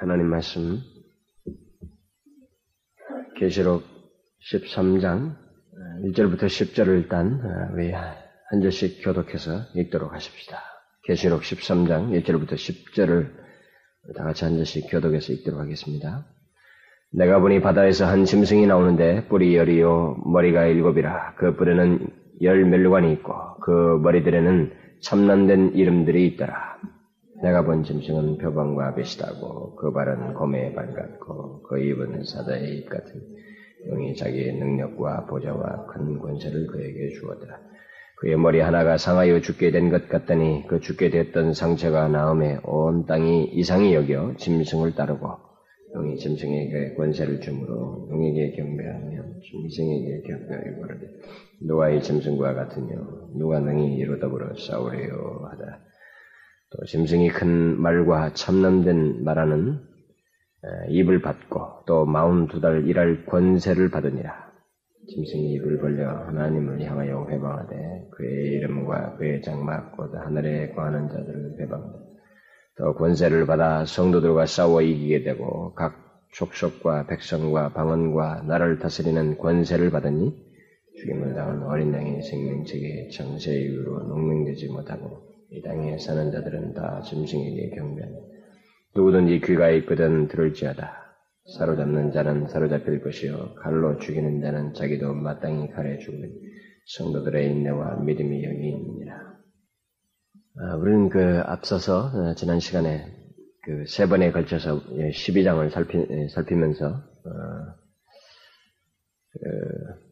하나님 말씀 계시록 13장 1절부터 10절을 일단 우리 한 절씩 교독해서 읽도록 하십시다. 계시록 13장 1절부터 10절을 다 같이 한 절씩 교독해서 읽도록 하겠습니다. 내가 보니 바다에서 한 짐승이 나오는데 뿔이 열이요 머리가 일곱이라 그 뿔에는 열 멜관이 있고 그 머리들에는 참난된 이름들이 있더라. 내가 본 짐승은 표방과 비슷하고 그 발은 곰의 발 같고 그 입은 사자의 입 같은 용이 자기의 능력과 보좌와 큰 권세를 그에게 주었더라. 그의 머리 하나가 상하여 죽게 된 것 같더니 그 죽게 됐던 상처가 나음에 온 땅이 이상히 여겨 짐승을 따르고 용이 짐승에게 권세를 주므로 용에게 경배하며 짐승에게 경배하여 이 짐승과 같으뇨 누가 능히 이로 더불어 싸우래요 하다. 또 짐승이 큰 말과 참남된 말하는 입을 받고 또 마흔 두 달 일할 권세를 받으니라. 짐승이 입을 벌려 하나님을 향하여 회방하되 그의 이름과 그의 장막 곧 하늘에 거하는 자들을 회방하되 또 권세를 받아 성도들과 싸워 이기게 되고 각 족속과 백성과 방언과 나라를 다스리는 권세를 받으니 죽임을 당한 어린 양의 생명책에 정세의 이유로 농명되지 못하고 이 땅에 사는 자들은 다 짐승에게 경배하니 누구든지 귀가 있거든 들을지어다. 사로잡는 자는 사로잡힐 것이요 칼로 죽이는 자는 자기도 마땅히 칼에 죽으니 성도들의 인내와 믿음이 여기 있느니라. 아, 우리는 그 앞서서 어, 지난 시간에 그 세 번에 걸쳐서 12장을 살피, 살피면서 어, 그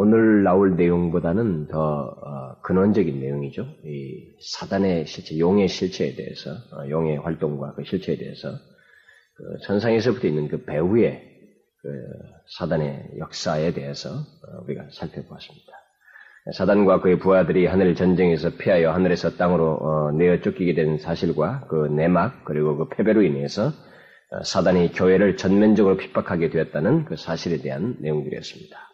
오늘 나올 내용보다는 더 어, 근원적인 내용이죠. 이 사단의 실체, 용의 실체에 대해서, 어, 용의 활동과 그 실체에 대해서 그 천상에서부터 있는 그 배후의 그 사단의 역사에 대해서 어, 우리가 살펴보았습니다. 사단과 그의 부하들이 하늘 전쟁에서 피하여 하늘에서 땅으로 내어 쫓기게 된 사실과 그 내막 그리고 그 패배로 인해서 사단이 교회를 전면적으로 핍박하게 되었다는 그 사실에 대한 내용들이었습니다.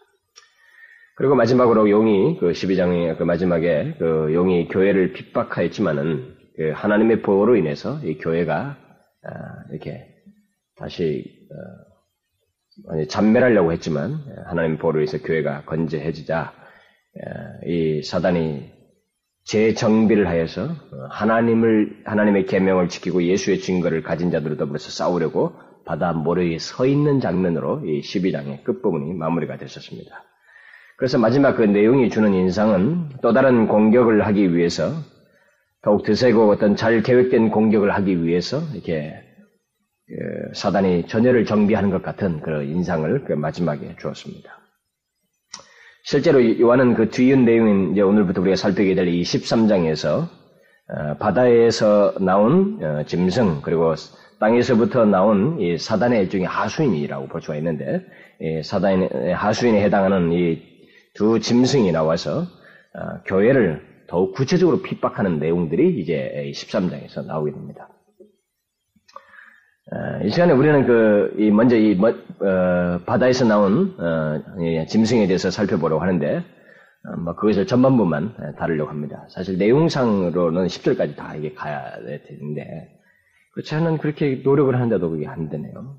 그리고 마지막으로 용이 그 12장의 그 마지막에 그 용이 교회를 핍박하였지만은 그 하나님의 보호로 인해서 이 교회가 아, 이렇게 다시 어, 잔멸하려고 했지만 하나님의 보호로 인해서 교회가 건재해지자 이 사단이 재정비를 하여서 하나님을 하나님의 계명을 지키고 예수의 증거를 가진 자들로 더불어서 싸우려고 바다 모래에 서 있는 장면으로 이 12장의 끝부분이 마무리가 됐었습니다. 그래서 마지막 그 내용이 주는 인상은 또 다른 공격을 하기 위해서 더욱 드세고 어떤 잘 계획된 공격을 하기 위해서 이렇게 그 사단이 전열을 정비하는 것 같은 그런 인상을 그 마지막에 주었습니다. 실제로 요한은 그 뒤은 내용인 이제 오늘부터 우리가 살피게 될 이 13장에서 어, 바다에서 나온 어, 짐승 그리고 땅에서부터 나온 이 사단의 일종의 하수인이라고 볼 수가 있는데 사단의 하수인에 해당하는 이 두 짐승이 나와서 어, 교회를 더욱 구체적으로 핍박하는 내용들이 이제 13장에서 나오게 됩니다. 어, 이 시간에 우리는 그 먼저 이 어, 바다에서 나온 짐승에 대해서 살펴보려고 하는데 뭐 그것을 전반부만 다루려고 합니다. 사실 내용상으로는 10절까지 다 이게 가야 되는데 그렇지 않은 그렇게 노력을 하는데도 그게 안 되네요.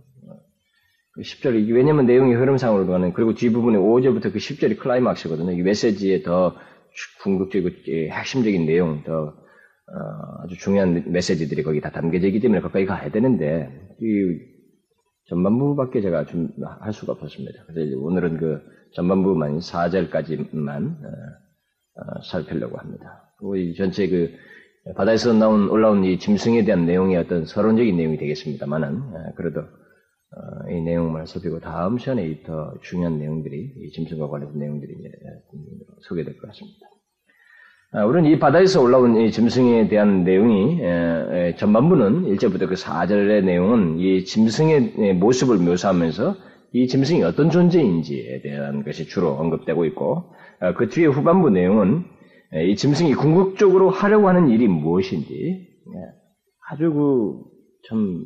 10절, 왜냐면 내용이 흐름상으로 가는, 그리고 뒷부분에 5절부터 그 10절이 클라이막스거든요. 이 메시지에 더 궁극적이고 핵심적인 내용, 더 어, 아주 중요한 메시지들이 거기 다 담겨져 있기 때문에 거기까지 가야 되는데, 이 전반부밖에 제가 좀 할 수가 없었습니다. 그래서 오늘은 그 전반부만 4절까지만 어, 어, 살피려고 합니다. 그리고 이 전체 그 바다에서 나온 올라온 이 짐승에 대한 내용이 어떤 서론적인 내용이 되겠습니다만은 어, 그래도 어, 이 내용만 살피고 다음 시간에 더 중요한 내용들이 이 짐승과 관련된 내용들이 이제 소개될 것 같습니다. 아, 우리는 이 바다에서 올라온 이 짐승에 대한 내용이 전반부는 1절부터 그 4절의 내용은 이 짐승의 모습을 묘사하면서 이 짐승이 어떤 존재인지에 대한 것이 주로 언급되고 있고 아, 그 뒤에 후반부 내용은 이 짐승이 궁극적으로 하려고 하는 일이 무엇인지 아주 그참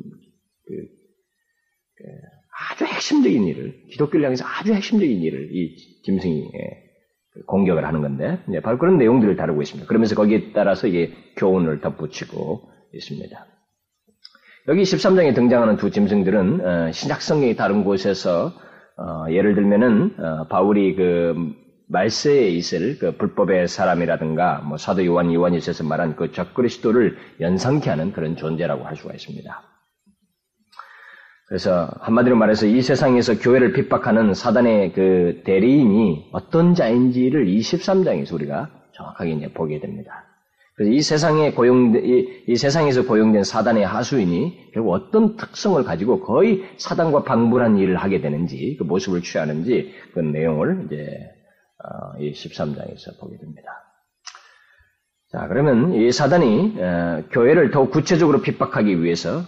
그 예, 아주 핵심적인 일을 기독교를 향해서 아주 핵심적인 일을 이 짐승이 예, 그 공격을 하는 건데 바로 그런 내용들을 다루고 있습니다. 그러면서 거기에 따라서 이게 교훈을 덧붙이고 있습니다. 여기 13장에 등장하는 두 짐승들은 어, 신약 성경의 다른 곳에서 어, 예를 들면은 어, 바울이 그 말세에 있을 그 불법의 사람이라든가 뭐 사도 요한 요한일서에서 말한 그 적그리스도를 연상케 하는 그런 존재라고 할 수가 있습니다. 그래서 한마디로 말해서 이 세상에서 교회를 핍박하는 사단의 그 대리인이 어떤 자인지를 23장에서 우리가 정확하게 이제 보게 됩니다. 그래서 이 세상에 고용 이, 이 세상에서 고용된 사단의 하수인이 결국 어떤 특성을 가지고 거의 사단과 방불한 일을 하게 되는지 그 모습을 취하는지 그 내용을 이제 어, 이 13장에서 보게 됩니다. 자, 그러면 이 사단이 어, 교회를 더 구체적으로 핍박하기 위해서 어,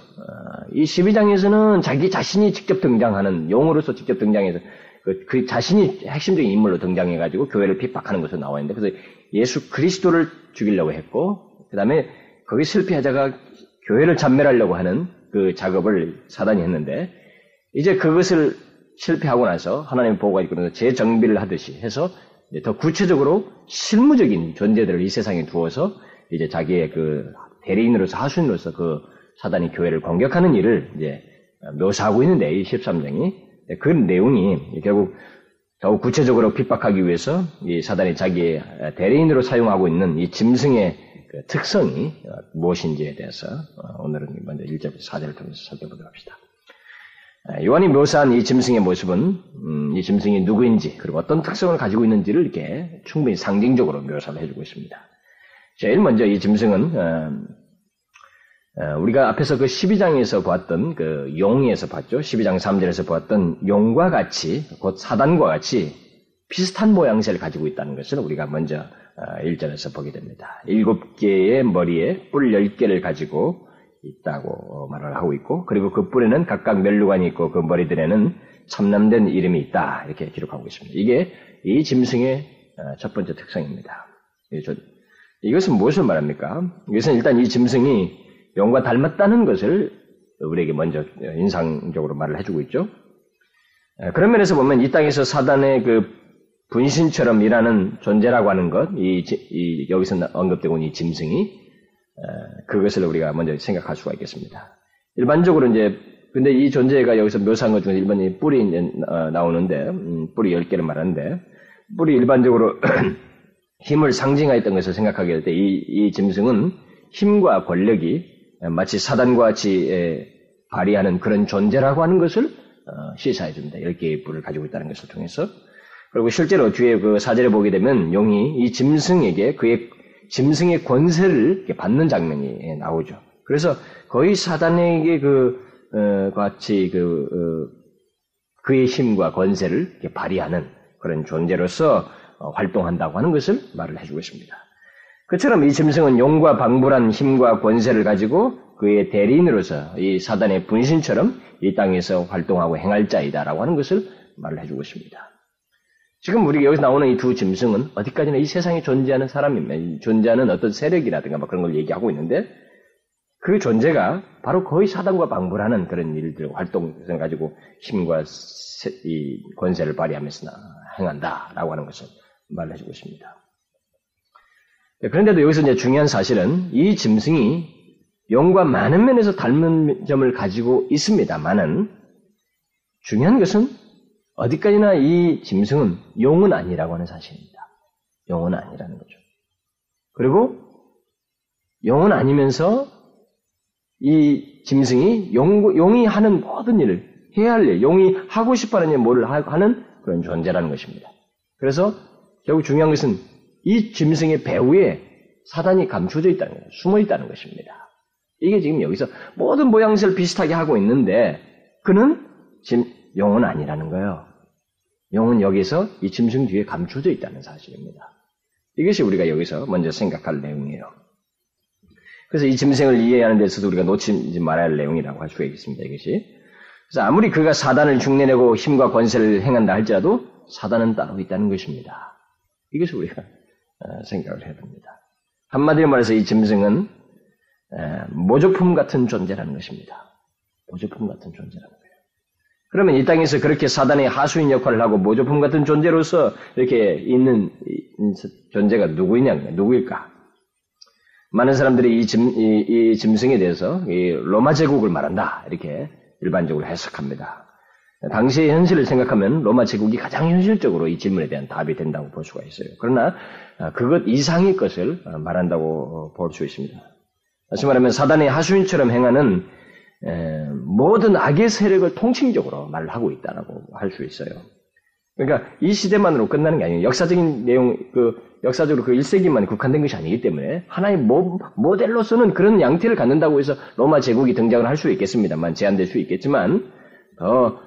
이 12장에서는 자기 자신이 직접 등장하는 용으로서 직접 등장해서 그, 그 자신이 핵심적인 인물로 등장해가지고 교회를 핍박하는 것으로 나와 있는데 그래서 예수 그리스도를 죽이려고 했고 그 다음에 거기 실패하자가 교회를 잔멸하려고 하는 그 작업을 사단이 했는데 이제 그것을 실패하고 나서 하나님 보고가 있고 재정비를 하듯이 해서 더 구체적으로 실무적인 존재들을 이 세상에 두어서 이제 자기의 그 대리인으로서 하수인으로서 그 사단이 교회를 공격하는 일을 이제 묘사하고 있는데 이 13장이 그 내용이 결국 더욱 구체적으로 핍박하기 위해서 이 사단이 자기의 대리인으로 사용하고 있는 이 짐승의 그 특성이 무엇인지에 대해서 오늘은 먼저 1절부터 4절을 통해서 살펴보도록 합시다. 요한이 묘사한 이 짐승의 모습은 음, 이 짐승이 누구인지 그리고 어떤 특성을 가지고 있는지를 이렇게 충분히 상징적으로 묘사를 해주고 있습니다. 제일 먼저 이 짐승은 어, 어, 우리가 앞에서 그 12장에서 보았던 그 용에서 봤죠. 12장 3절에서 보았던 용과 같이 곧 사단과 같이 비슷한 모양새를 가지고 있다는 것을 우리가 먼저 1절에서 어, 보게 됩니다. 일곱 개의 머리에 뿔 10개를 가지고 있다고 말을 하고 있고, 그리고 그 뿔에는 각각 멜루관이 있고, 그 머리들에는 참남된 이름이 있다. 이렇게 기록하고 있습니다. 이게 이 짐승의 어, 첫 번째 특성입니다. 이것은 무엇을 말합니까? 이것은 일단 이 짐승이 용과 닮았다는 것을 우리에게 먼저 인상적으로 말을 해주고 있죠. 그런 면에서 보면 이 땅에서 사단의 그 분신처럼 일하는 존재라고 하는 것, 이, 이 여기서 언급되고 있는 이 짐승이 그것을 우리가 먼저 생각할 수가 있겠습니다. 일반적으로 이제 근데 이 존재가 여기서 묘사한 것 중에 일반이 이제 어, 나오는데 음, 뿔이 10개를 말하는데 뿔이 일반적으로 힘을 상징하였던 것을 생각하게 될 때 이 이 짐승은 힘과 권력이 마치 사단과 같이 발휘하는 그런 존재라고 하는 것을 어, 시사해 줍니다. 10개의 뿔을 가지고 있다는 것을 통해서 그리고 실제로 뒤에 그 사절에 보게 되면 용이 이 짐승에게 그의 짐승의 권세를 받는 장면이 나오죠. 그래서 거의 사단에게 그 어, 같이 그 어, 그의 힘과 권세를 발휘하는 그런 존재로서 어, 활동한다고 하는 것을 말을 해주고 있습니다. 그처럼 이 짐승은 용과 방불한 힘과 권세를 가지고 그의 대리인으로서 이 사단의 분신처럼 이 땅에서 활동하고 행할 자이다라고 하는 것을 말을 해주고 있습니다. 지금 우리가 여기서 나오는 이 두 짐승은 어디까지나 이 세상에 존재하는 사람입니다. 존재하는 어떤 세력이라든가 뭐 그런 걸 얘기하고 있는데 그 존재가 바로 거의 사단과 방불하는 그런 일들, 활동을 가지고 힘과 세, 이 권세를 발휘하면서 행한다라고 하는 것을 말해주고 있습니다. 네, 그런데도 여기서 이제 중요한 사실은 이 짐승이 용과 많은 면에서 닮은 점을 가지고 있습니다만은 중요한 것은 어디까지나 이 짐승은 용은 아니라고 하는 사실입니다. 용은 아니라는 거죠. 그리고 용은 아니면서 이 짐승이 용, 용이 하는 모든 일을 해야 할 일, 용이 하고 싶어 하는 일, 뭐를 하는 그런 존재라는 것입니다. 그래서 결국 중요한 것은 이 짐승의 배후에 사단이 감춰져 있다는 거예요. 숨어 있다는 것입니다. 이게 지금 여기서 모든 모양새를 비슷하게 하고 있는데 그는 짐, 용은 아니라는 거예요. 용은 여기서 이 짐승 뒤에 감춰져 있다는 사실입니다. 이것이 우리가 여기서 먼저 생각할 내용이에요. 그래서 이 짐승을 이해하는 데서도 우리가 놓치지 말아야 할 내용이라고 할 수가 있습니다. 이것이. 그래서 아무리 그가 사단을 흉내내고 힘과 권세를 행한다 할지라도 사단은 따로 있다는 것입니다. 이것을 우리가 어, 생각을 해야 됩니다. 한마디로 말해서 이 짐승은 모조품 같은 존재라는 것입니다. 모조품 같은 존재라는 거예요. 그러면 이 땅에서 그렇게 사단의 하수인 역할을 하고 모조품 같은 존재로서 이렇게 있는 존재가 누구이냐, 누구일까? 많은 사람들이 이, 짐, 이, 이 짐승에 대해서 이 로마 제국을 말한다. 이렇게 일반적으로 해석합니다. 당시의 현실을 생각하면 로마 제국이 가장 현실적으로 이 질문에 대한 답이 된다고 볼 수가 있어요. 그러나 아, 그것 이상의 것을 아, 말한다고 볼 수 있습니다. 다시 말하면 사단의 하수인처럼 행하는 모든 악의 세력을 통칭적으로 말을 하고 있다라고 할 수 있어요. 그러니까 이 시대만으로 끝나는 게 아니에요. 역사적인 내용, 그 역사적으로 그 1세기만 국한된 것이 아니기 때문에 하나의 모, 모델로서는 그런 양태를 갖는다고 해서 로마 제국이 등장을 할 수 있겠습니다만 제한될 수 있겠지만 더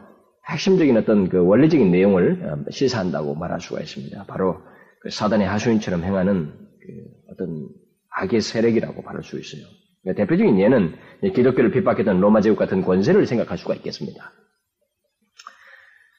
핵심적인 어떤 그 원리적인 내용을 어, 시사한다고 말할 수가 있습니다. 바로 그 사단의 하수인처럼 행하는 그 어떤 악의 세력이라고 말할 수 있어요. 그러니까 대표적인 예는 기독교를 핍박했던 로마 제국 같은 권세를 생각할 수가 있겠습니다.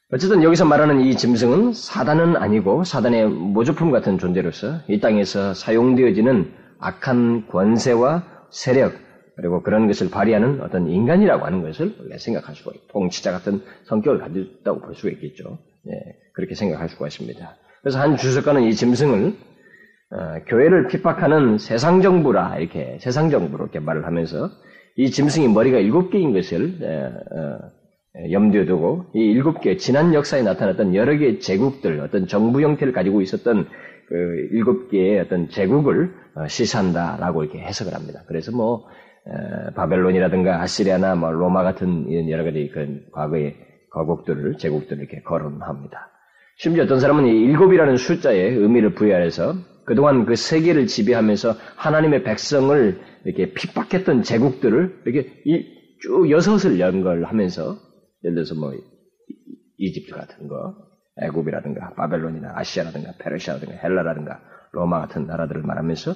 어쨌든 여기서 말하는 이 짐승은 사단은 아니고 사단의 모조품 같은 존재로서 이 땅에서 사용되어지는 악한 권세와 세력 그리고 그런 것을 발휘하는 어떤 인간이라고 하는 것을 우리가 생각할 수가 있고 통치자 같은 성격을 가졌다고 볼 수가 있겠죠. 예, 그렇게 생각할 수가 있습니다. 그래서 한 주석가는 이 짐승을 어, 교회를 핍박하는 세상 정부라 이렇게 세상 정부로 이렇게 말을 하면서 이 짐승이 머리가 일곱 개인 것을 어, 어, 염두에 두고 이 일곱 개 지난 역사에 나타났던 여러 개의 제국들 어떤 정부 형태를 가지고 있었던 그 일곱 개의 어떤 제국을 어, 시사한다라고 이렇게 해석을 합니다. 그래서 뭐 바벨론이라든가 아시리아나 뭐 로마 같은 이런 여러 가지 그 과거의 거국들을 제국들을 이렇게 거론합니다. 심지어 어떤 사람은 이 일곱이라는 숫자에 의미를 부여해서 그동안 그 세계를 지배하면서 하나님의 백성을 이렇게 핍박했던 제국들을 이렇게 쭉 여섯을 연결하면서 예를 들어서 뭐 이집트 같은 거, 애굽이라든가 바벨론이나 아시아라든가 페르시아라든가 헬라라든가 로마 같은 나라들을 말하면서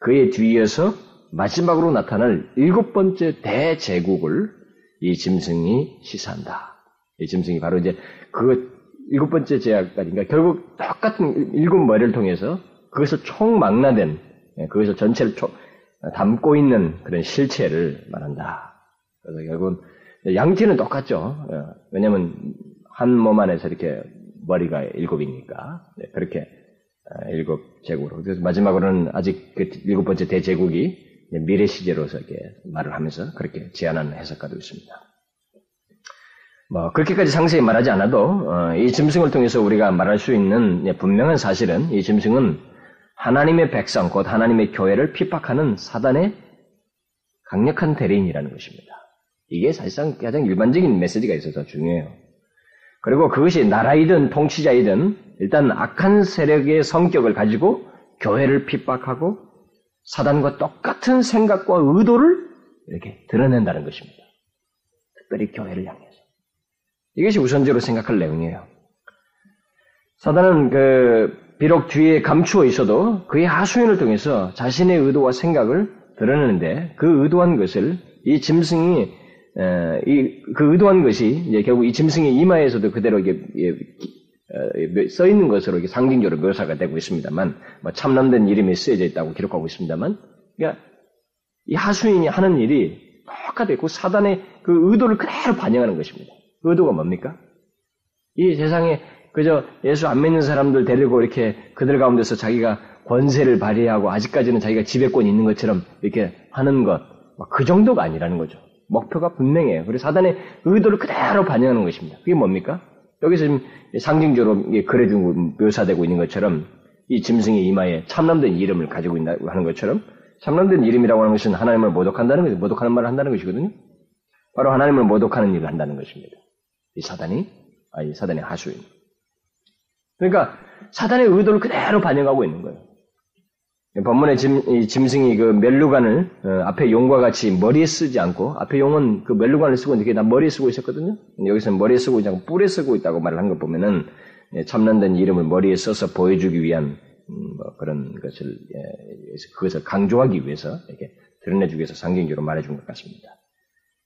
그의 뒤에서 마지막으로 나타날 일곱 번째 대제국을 이 짐승이 시사한다. 이 짐승이 바로 이제 그 일곱 번째 제약까지인가 결국 똑같은 일곱 머리를 통해서 그것을 총망라된 예, 그것을 전체를 담고 있는 그런 실체를 말한다. 그래서 결국은 양티는 똑같죠. 예. 왜냐하면 한 몸 안에서 이렇게 머리가 일곱이니까 네, 그렇게 아, 일곱 제국으로. 그래서 마지막으로는 아직 그 일곱 번째 대제국이 미래 시제로서 이렇게 말을 하면서 그렇게 제안하는 해석가도 있습니다. 뭐 그렇게까지 상세히 말하지 않아도 어, 이 짐승을 통해서 우리가 말할 수 있는 분명한 사실은 이 짐승은 하나님의 백성 곧 하나님의 교회를 핍박하는 사단의 강력한 대리인이라는 것입니다. 이게 사실상 가장 일반적인 메시지가 있어서 중요해요. 그리고 그것이 나라이든 통치자이든 일단 악한 세력의 성격을 가지고 교회를 핍박하고 사단과 똑같은 생각과 의도를 이렇게 드러낸다는 것입니다. 특별히 교회를 향해서. 이것이 우선적으로 생각할 내용이에요. 사단은 그 비록 뒤에 감추어 있어도 그의 하수인을 통해서 자신의 의도와 생각을 드러내는데 그 의도한 것을 이 짐승이 이, 그 의도한 것이 이제 결국 이 짐승의 이마에서도 그대로 이게 어, 써 있는 것으로 이게 상징적으로 묘사가 되고 있습니다만 뭐 참남된 이름이 쓰여져 있다고 기록하고 있습니다만 그러니까 이 하수인이 하는 일이 똑같고 사단의 그 의도를 그대로 반영하는 것입니다. 의도가 뭡니까? 이 세상에 그저 예수 안 믿는 사람들 데리고 이렇게 그들 가운데서 자기가 권세를 발휘하고 아직까지는 자기가 지배권이 있는 것처럼 이렇게 하는 것, 그 정도가 아니라는 거죠. 목표가 분명해요. 그리고 사단의 의도를 그대로 반영하는 것입니다. 그게 뭡니까? 여기서 지금 상징적으로 그려지고 묘사되고 있는 것처럼 이 짐승의 이마에 참남된 이름을 가지고 있다고 하는 것처럼 참남된 이름이라고 하는 것은 하나님을 모독한다는 것이 모독하는 말을 한다는 것이거든요. 바로 하나님을 모독하는 일을 한다는 것입니다. 이 사단이 아 이 사단의 하수인. 그러니까 사단의 의도를 그대로 반영하고 있는 거예요. 본문의 짐, 짐승이 그 멜루간을 어, 앞에 용과 같이 머리에 쓰지 않고 앞에 용은 그 멜루간을 쓰고 이렇게 다 머리에 쓰고 있었거든요. 여기서는 머리에 쓰고 있지 않고 뿔에 쓰고 있다고 말을 한 거 보면은 예, 참난된 이름을 머리에 써서 보여주기 위한 음, 뭐 그런 것을 예, 그것을 강조하기 위해서 이렇게 드러내주기 위해서 상징적으로 말해준 것 같습니다.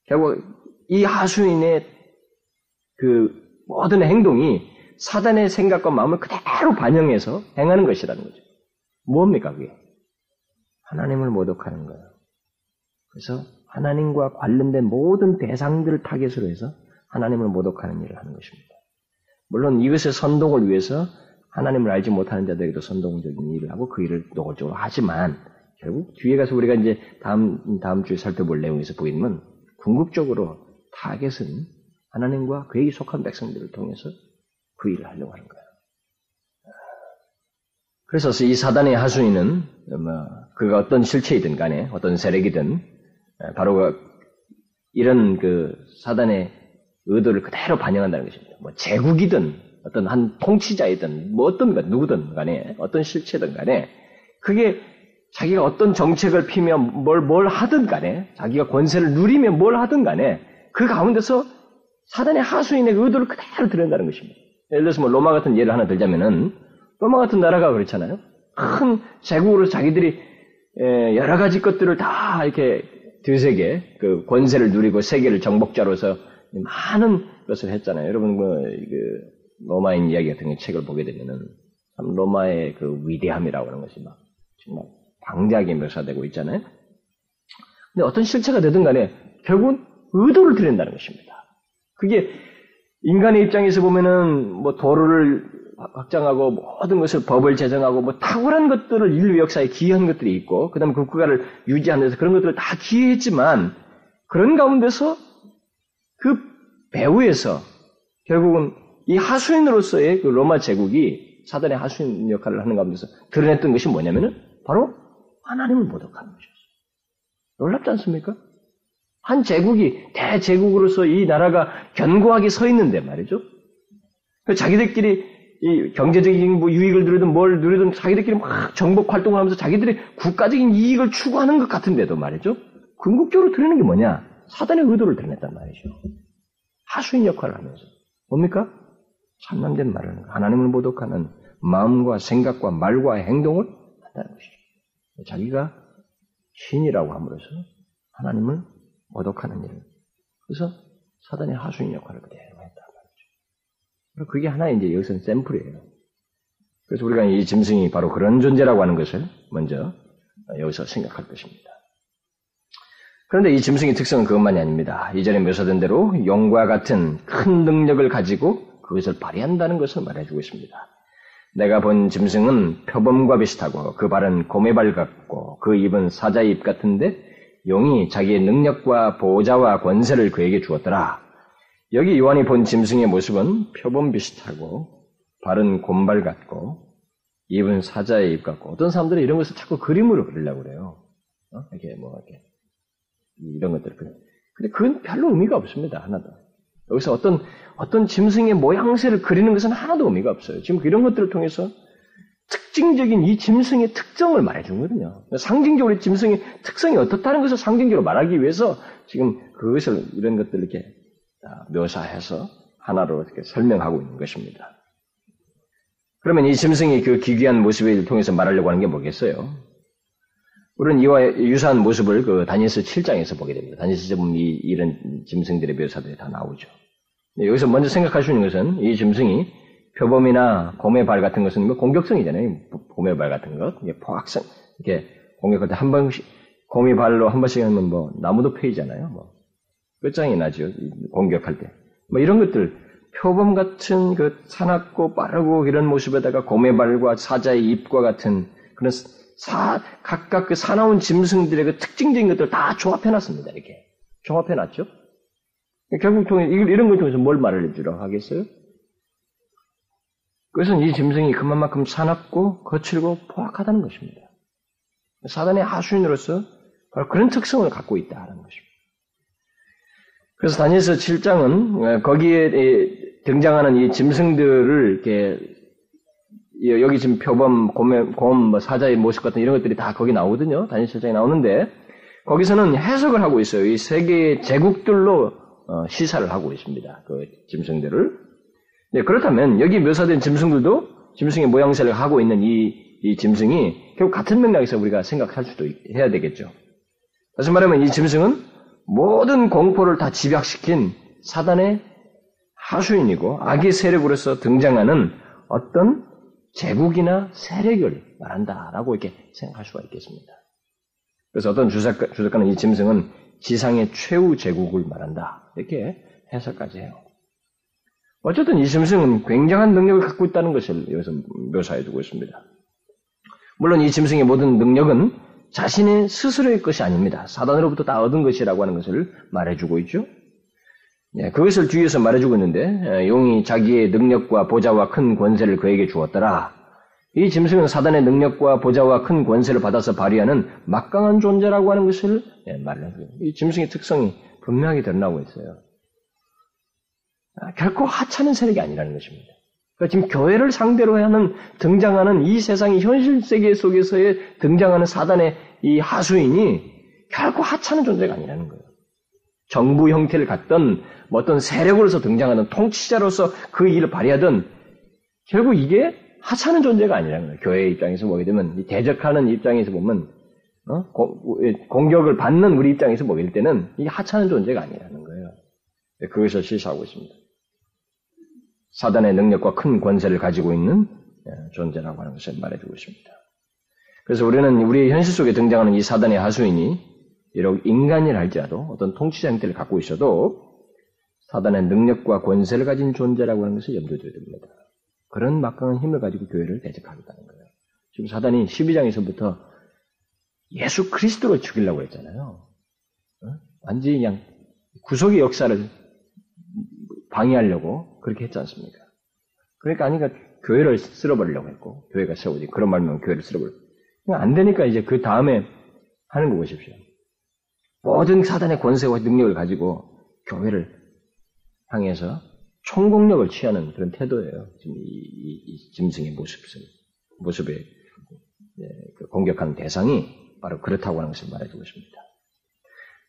결국 이 하수인의 그 모든 행동이 사단의 생각과 마음을 그대로 반영해서 행하는 것이라는 거죠. 뭡니까 그게? 하나님을 모독하는 거예요. 그래서 하나님과 관련된 모든 대상들을 타겟으로 해서 하나님을 모독하는 일을 하는 것입니다. 물론 이것의 선동을 위해서 하나님을 알지 못하는 자들에게도 선동적인 일을 하고 그 일을 노골적으로 하지만 결국 뒤에 가서 우리가 이제 다음 다음 주에 살펴볼 내용에서 보이면 궁극적으로 타겟은 하나님과 그에게 속한 백성들을 통해서 그 일을 하려고 하는 거예요. 그래서 이 사단의 하수인은 뭐 그가 어떤 실체이든 간에 어떤 세력이든 바로 그 이런 그 사단의 의도를 그대로 반영한다는 것입니다. 뭐 제국이든 어떤 한 통치자이든 뭐 어떤 누구든 간에 어떤 실체든 간에 그게 자기가 어떤 정책을 피면 뭘, 뭘 하든 간에 자기가 권세를 누리면 뭘 하든 간에 그 가운데서 사단의 하수인의 의도를 그대로 드러낸다는 것입니다. 예를 들어서 뭐 로마 같은 예를 하나 들자면은 로마 같은 나라가 그렇잖아요. 큰 제국으로 자기들이 여러 가지 것들을 다 이렇게 드세게 그 권세를 누리고 세계를 정복자로서 많은 것을 했잖아요. 여러분 뭐 그 로마인 이야기 같은 책을 보게 되면은 참 로마의 그 위대함이라고 하는 것이 막 정말 방대하게 묘사되고 있잖아요. 근데 어떤 실체가 되든 간에 결국은 의도를 드린다는 것입니다. 그게 인간의 입장에서 보면은 뭐 도로를 확장하고 모든 것을 법을 제정하고 뭐 탁월한 것들을 인류 역사에 기여한 것들이 있고 그다음에 그 국가를 유지하는 데서 그런 것들을 다 기여했지만 그런 가운데서 그 배후에서 결국은 이 하수인으로서의 그 로마 제국이 사단의 하수인 역할을 하는 가운데서 드러냈던 것이 뭐냐면은 바로 하나님을 모독하는 것이었어요. 놀랍지 않습니까? 한 제국이 대제국으로서 이 나라가 견고하게 서 있는데 말이죠. 그 자기들끼리 이 경제적인 뭐 유익을 누리든 뭘 누리든 자기들끼리 막 정복 활동을 하면서 자기들의 국가적인 이익을 추구하는 것 같은데도 말이죠. 궁극적으로 드러내는 게 뭐냐? 사단의 의도를 드러냈단 말이죠. 하수인 역할을 하면서. 뭡니까? 참남된 말을 하는 거. 하나님을 모독하는 마음과 생각과 말과 행동을 한다는 것이죠. 자기가 신이라고 함으로써 하나님을 모독하는 일을. 그래서 사단의 하수인 역할을 그대로 했단 말이죠. 그게 하나의 이제 여기서는 샘플이에요. 그래서 우리가 이 짐승이 바로 그런 존재라고 하는 것을 먼저 여기서 생각할 것입니다. 그런데 이 짐승의 특성은 그것만이 아닙니다. 이전에 묘사된 대로 용과 같은 큰 능력을 가지고 그것을 발휘한다는 것을 말해주고 있습니다. 내가 본 짐승은 표범과 비슷하고 그 발은 고매발 같고 그 입은 사자의 입 같은데 용이 자기의 능력과 보호자와 권세를 그에게 주었더라. 여기 요한이 본 짐승의 모습은 표범 비슷하고 발은 곰발 같고 입은 사자의 입 같고 어떤 사람들은 이런 것을 자꾸 그림으로 그리려고 그래요. 어? 이렇게 뭐 이렇게 이런 것들 근데 그건 별로 의미가 없습니다. 하나도. 여기서 어떤 어떤 짐승의 모양새를 그리는 것은 하나도 의미가 없어요. 지금 이런 것들을 통해서 특징적인 이 짐승의 특성을 말해준 거거든요. 상징적으로 짐승의 특성이 어떻다는 것을 상징적으로 말하기 위해서 지금 그것을 이런 것들을 이렇게 묘사해서 하나로 이렇게 설명하고 있는 것입니다. 그러면 이 짐승이 그 기괴한 모습을 통해서 말하려고 하는 게 뭐겠어요? 우리는 이와 유사한 모습을 그 다니엘서 7장에서 보게 됩니다. 다니엘서 보면 이, 이런 짐승들의 묘사들이 다 나오죠. 여기서 먼저 생각할 수 있는 것은 이 짐승이 표범이나 곰의 발 같은 것은 뭐 공격성이잖아요. 곰의 발 같은 것. 이게 포악성. 이렇게 공격할 때 한 번씩, 곰의 발로 한 번씩 하면 뭐 나무도 패이잖아요. 뭐. 끝장이 나죠. 공격할 때. 뭐 이런 것들, 표범 같은 그 사납고 빠르고 이런 모습에다가 곰의 발과 사자의 입과 같은 그런 사, 각각 그 사나운 짐승들의 그 특징적인 것들을 다 조합해 놨습니다. 이렇게. 종합해 놨죠. 결국 통해, 이런 걸 통해서 뭘 말을 해주라고 하겠어요? 그것은 이 짐승이 그만큼 사납고 거칠고 포악하다는 것입니다. 사단의 하수인으로서 바로 그런 특성을 갖고 있다는 것입니다. 그래서 다니엘서 7장은 거기에 등장하는 이 짐승들을 이렇게 여기 지금 표범, 곰, 곰뭐 사자의 모습 같은 이런 것들이 다 거기 나오거든요. 다니엘 7장에 나오는데 거기서는 해석을 하고 있어요. 이 세계의 제국들로 어, 시사를 하고 있습니다. 그 짐승들을. 네, 그렇다면 여기 묘사된 짐승들도 짐승의 모양새를 하고 있는 이, 이 짐승이 결국 같은 맥락에서 우리가 생각할 수도 해야 되겠죠. 다시 말하면 이 짐승은 모든 공포를 다 집약시킨 사단의 하수인이고 악의 세력으로서 등장하는 어떤 제국이나 세력을 말한다라고 이렇게 생각할 수가 있겠습니다. 그래서 어떤 주석가, 주석가는 이 짐승은 지상의 최후 제국을 말한다. 이렇게 해석까지 해요. 어쨌든 이 짐승은 굉장한 능력을 갖고 있다는 것을 여기서 묘사해 주고 있습니다. 물론 이 짐승의 모든 능력은 자신의 스스로의 것이 아닙니다. 사단으로부터 다 얻은 것이라고 하는 것을 말해주고 있죠. 예, 그것을 뒤에서 말해주고 있는데 용이 자기의 능력과 보좌와 큰 권세를 그에게 주었더라. 이 짐승은 사단의 능력과 보좌와 큰 권세를 받아서 발휘하는 막강한 존재라고 하는 것을 예, 말해줘요. 이 짐승의 특성이 분명하게 드러나고 있어요. 아, 결코 하찮은 세력이 아니라는 것입니다. 그러니까 지금 교회를 상대로 하는 등장하는 이 세상의 현실 세계 속에서의 등장하는 사단의 이 하수인이 결코 하찮은 존재가 아니라는 거예요. 정부 형태를 갖던 뭐 어떤 세력으로서 등장하는 통치자로서 그 일을 발휘하던 결국 이게 하찮은 존재가 아니라는 거예요. 교회 입장에서 보게 되면 대적하는 입장에서 보면 어? 공격을 받는 우리 입장에서 보일 때는 이게 하찮은 존재가 아니라는 거예요. 그것을 실시하고 있습니다. 사단의 능력과 큰 권세를 가지고 있는 예, 존재라고 하는 것을 말해주고 있습니다. 그래서 우리는 우리의 현실 속에 등장하는 이 사단의 하수인이 비록 인간이라 할지라도 어떤 통치자 형태를 갖고 있어도 사단의 능력과 권세를 가진 존재라고 하는 것을 염두에 둬야 됩니다. 그런 막강한 힘을 가지고 교회를 대적하겠다는 거예요. 지금 사단이 12장에서부터 예수 그리스도를 죽이려고 했잖아요. 어? 완전히 그냥 구속의 역사를 방해하려고 그렇게 했지 않습니까? 그러니까 아니가 교회를 쓸어버리려고 했고 교회가 세우지 그런 말면 교회를 쓸어버려. 안 되니까 이제 그 다음에 하는 거 보십시오. 모든 사단의 권세와 능력을 가지고 교회를 향해서 총공력을 취하는 그런 태도예요. 지금 이, 이, 이 짐승의 모습, 모습에 예, 그 공격하는 대상이 바로 그렇다고 하는 것을 말해주고 있습니다.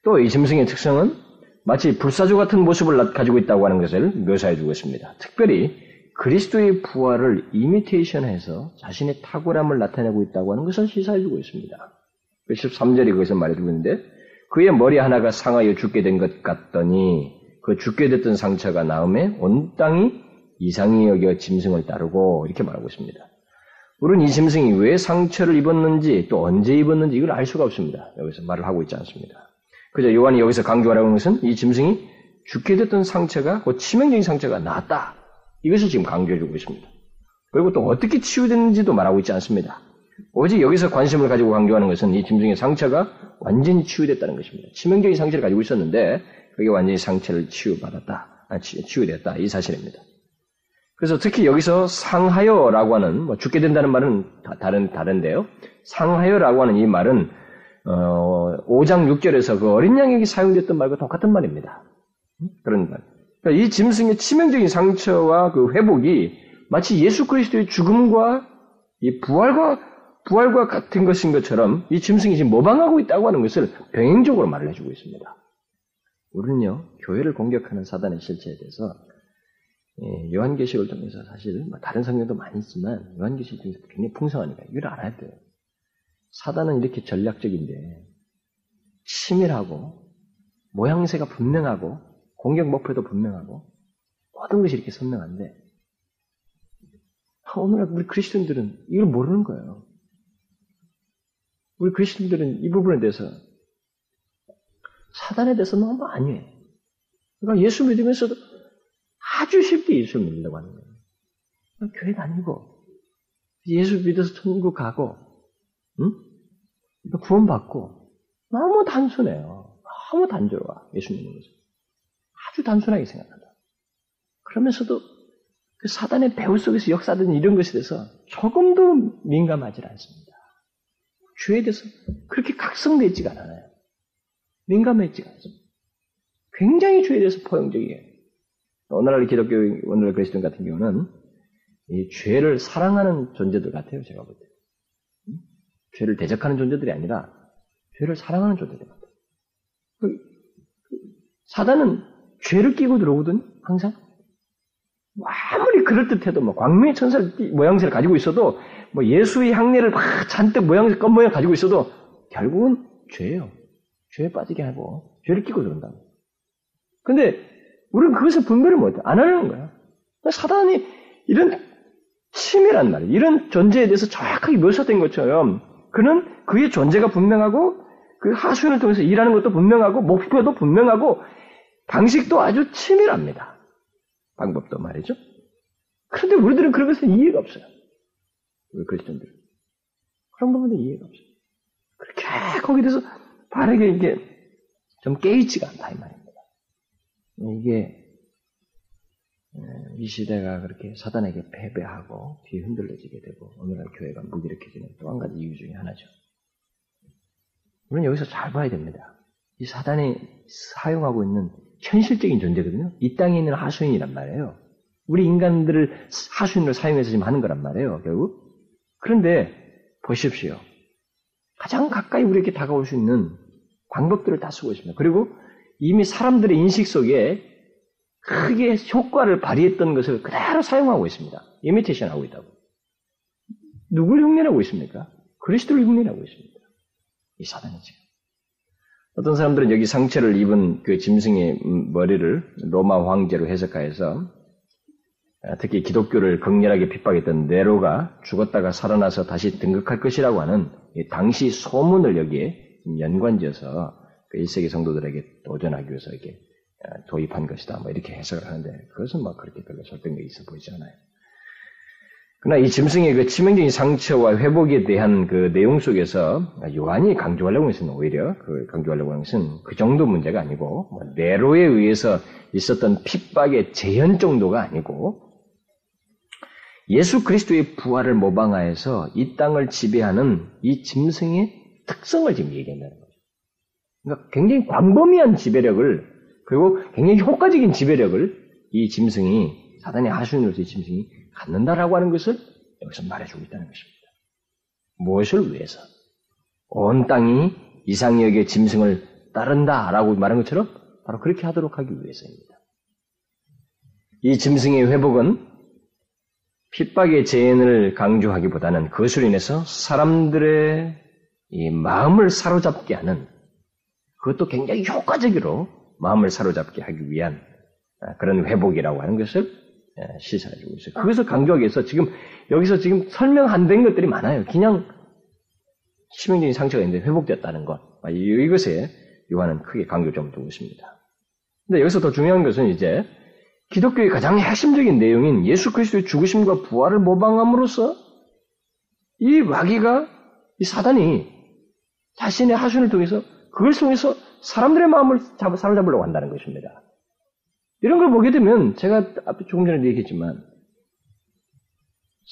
또 이 짐승의 특성은 마치 불사조 같은 모습을 가지고 있다고 하는 것을 묘사해 주고 있습니다. 특별히 그리스도의 부활을 이미테이션해서 자신의 탁월함을 나타내고 있다고 하는 것을 시사해 주고 있습니다. 13절이 그것을 말해주고 있는데 그의 머리 하나가 상하여 죽게 된 것 같더니 그 죽게 됐던 상처가 나음에 온 땅이 이상히 여겨 짐승을 따르고 이렇게 말하고 있습니다. 우리는 이 짐승이 왜 상처를 입었는지 또 언제 입었는지 이걸 알 수가 없습니다. 여기서 말을 하고 있지 않습니다. 그저 요한이 여기서 강조하라고 하는 것은 이 짐승이 죽게 됐던 상처가 그 치명적인 상처가 나았다. 이것을 지금 강조해주고 있습니다. 그리고 또 어떻게 치유됐는지도 말하고 있지 않습니다. 오직 여기서 관심을 가지고 강조하는 것은 이 짐승의 상처가 완전히 치유됐다는 것입니다. 치명적인 상처를 가지고 있었는데 그게 완전히 상처를 치유받았다, 아, 치유됐다 이 사실입니다. 그래서 특히 여기서 상하여라고 하는 뭐 죽게 된다는 말은 다른 다른데요. 상하여라고 하는 이 말은 어, 5장 6절에서 그 어린 양에게 사용됐던 말과 똑같은 말입니다. 그런 말. 그러니까 이 짐승의 치명적인 상처와 그 회복이 마치 예수 그리스도의 죽음과 이 부활과 부활과 같은 것인 것처럼 이 짐승이 지금 모방하고 있다고 하는 것을 병행적으로 말을 해주고 있습니다. 우리는요 교회를 공격하는 사단의 실체에 대해서 예, 요한계시를 통해서 사실 뭐 다른 성경도 많이 있지만 요한계시를 통해서 굉장히 풍성하니까 이걸 알아야 돼요. 사단은 이렇게 전략적인데 치밀하고 모양새가 분명하고 공격 목표도 분명하고 모든 것이 이렇게 선명한데 오늘날 우리 그리스도인들은 이걸 모르는 거예요. 우리 그리스도인들은 이 부분에 대해서 사단에 대해서 너무 안해. 그러니까 예수 믿으면서도 아주 쉽게 예수 믿으려고 하는 거예요. 교회 다니고 예수 믿어서 천국 가고 응? 구원받고 너무 단순해요. 너무 단조로워 예수 믿는 것은. 아주 단순하게 생각한다. 그러면서도 그 사단의 배후 속에서 역사되는 이런 것에 대해서 조금도 민감하지 않습니다. 죄에 대해서 그렇게 각성되지가 않아요. 민감해지가 않습니다. 굉장히 죄에 대해서 포용적이에요. 오늘날 기독교, 오늘날 그리스도 같은 경우는 이 죄를 사랑하는 존재들 같아요, 제가 볼 때. 죄를 대적하는 존재들이 아니라 죄를 사랑하는 존재들 같아요. 그, 그, 사단은 죄를 끼고 들어오거든, 항상. 뭐 아무리 그럴듯해도 뭐 광명의 천사 모양새를 가지고 있어도 뭐 예수의 향내를 막 잔뜩 모양새 껌 모양 가지고 있어도 결국은 죄예요. 죄에 빠지게 하고 죄를 끼고 들어온다. 근데 우리는 그것을 분별을 못해. 안 하려는 거야. 사단이 이런 치밀한 말, 이런 존재에 대해서 정확하게 묘사된 것처럼 그는 그의 존재가 분명하고 그 하수인을 통해서 일하는 것도 분명하고 목표도 분명하고 방식도 아주 치밀합니다. 방법도 말이죠. 그런데 우리들은 그런 것에 이해가 없어요. 우리 그리스도인들은. 그런 부분에 이해가 없어요. 그렇게 거기에 대해서 바르게 이게 좀 깨있지가 않다 이 말입니다. 이게 이 시대가 그렇게 사단에게 패배하고 뒤에 흔들려지게 되고 오늘날 교회가 무기력해지는 또 한 가지 이유 중에 하나죠. 우리는 여기서 잘 봐야 됩니다. 이 사단이 사용하고 있는 현실적인 존재거든요. 이 땅에 있는 하수인이란 말이에요. 우리 인간들을 하수인으로 사용해서 지금 하는 거란 말이에요, 결국. 그런데 보십시오. 가장 가까이 우리에게 다가올 수 있는 방법들을 다 쓰고 있습니다. 그리고 이미 사람들의 인식 속에 크게 효과를 발휘했던 것을 그대로 사용하고 있습니다. 이미테이션 하고 있다고. 누굴 흉내내고 있습니까? 그리스도를 흉내내고 있습니다. 이 사단이 지금. 어떤 사람들은 여기 상처를 입은 그 짐승의 머리를 로마 황제로 해석하여서 특히 기독교를 극렬하게 핍박했던 네로가 죽었다가 살아나서 다시 등극할 것이라고 하는 당시 소문을 여기에 연관지어서 그 1세기 성도들에게 도전하기 위해서 이렇게 도입한 것이다. 뭐 이렇게 해석을 하는데 그것은 뭐 그렇게 별로 설득력이 있어 보이지 않아요. 그러나 이 짐승의 그 치명적인 상처와 회복에 대한 그 내용 속에서 요한이 강조하려고 것은 오히려 그 강조하려고 하는 것은 그 정도 문제가 아니고 뭐 네로에 의해서 있었던 핍박의 재현 정도가 아니고 예수 그리스도의 부활을 모방하여서 이 땅을 지배하는 이 짐승의 특성을 지금 얘기한다는 거죠. 그러니까 굉장히 광범위한 지배력을 그리고 굉장히 효과적인 지배력을 이 짐승이 사단의 하수인으로서 이 짐승이 갖는다라고 하는 것을 여기서 말해주고 있다는 것입니다. 무엇을 위해서? 온 땅이 이상역의 짐승을 따른다라고 말한 것처럼 바로 그렇게 하도록 하기 위해서입니다. 이 짐승의 회복은 핍박의 재현을 강조하기보다는 그것으로 인해서 사람들의 이 마음을 사로잡게 하는 그것도 굉장히 효과적으로 마음을 사로잡게 하기 위한 그런 회복이라고 하는 것을 시사해주고 있어요. 그것을 강조하기 위해서 지금 여기서 지금 설명 안 된 것들이 많아요. 그냥 치명적인 상처가 있는데 회복됐다는 것. 이것에 요한은 크게 강조점을 두고 있습니다. 근데 여기서 더 중요한 것은 이제 기독교의 가장 핵심적인 내용인 예수 그리스도의 죽으심과 부활을 모방함으로써 이 마귀가 이 사단이 자신의 하순을 통해서 그걸 통해서 사람들의 마음을 잡, 사로잡으려고 한다는 것입니다. 이런 걸 보게 되면 제가 앞에 조금 전에 얘기했지만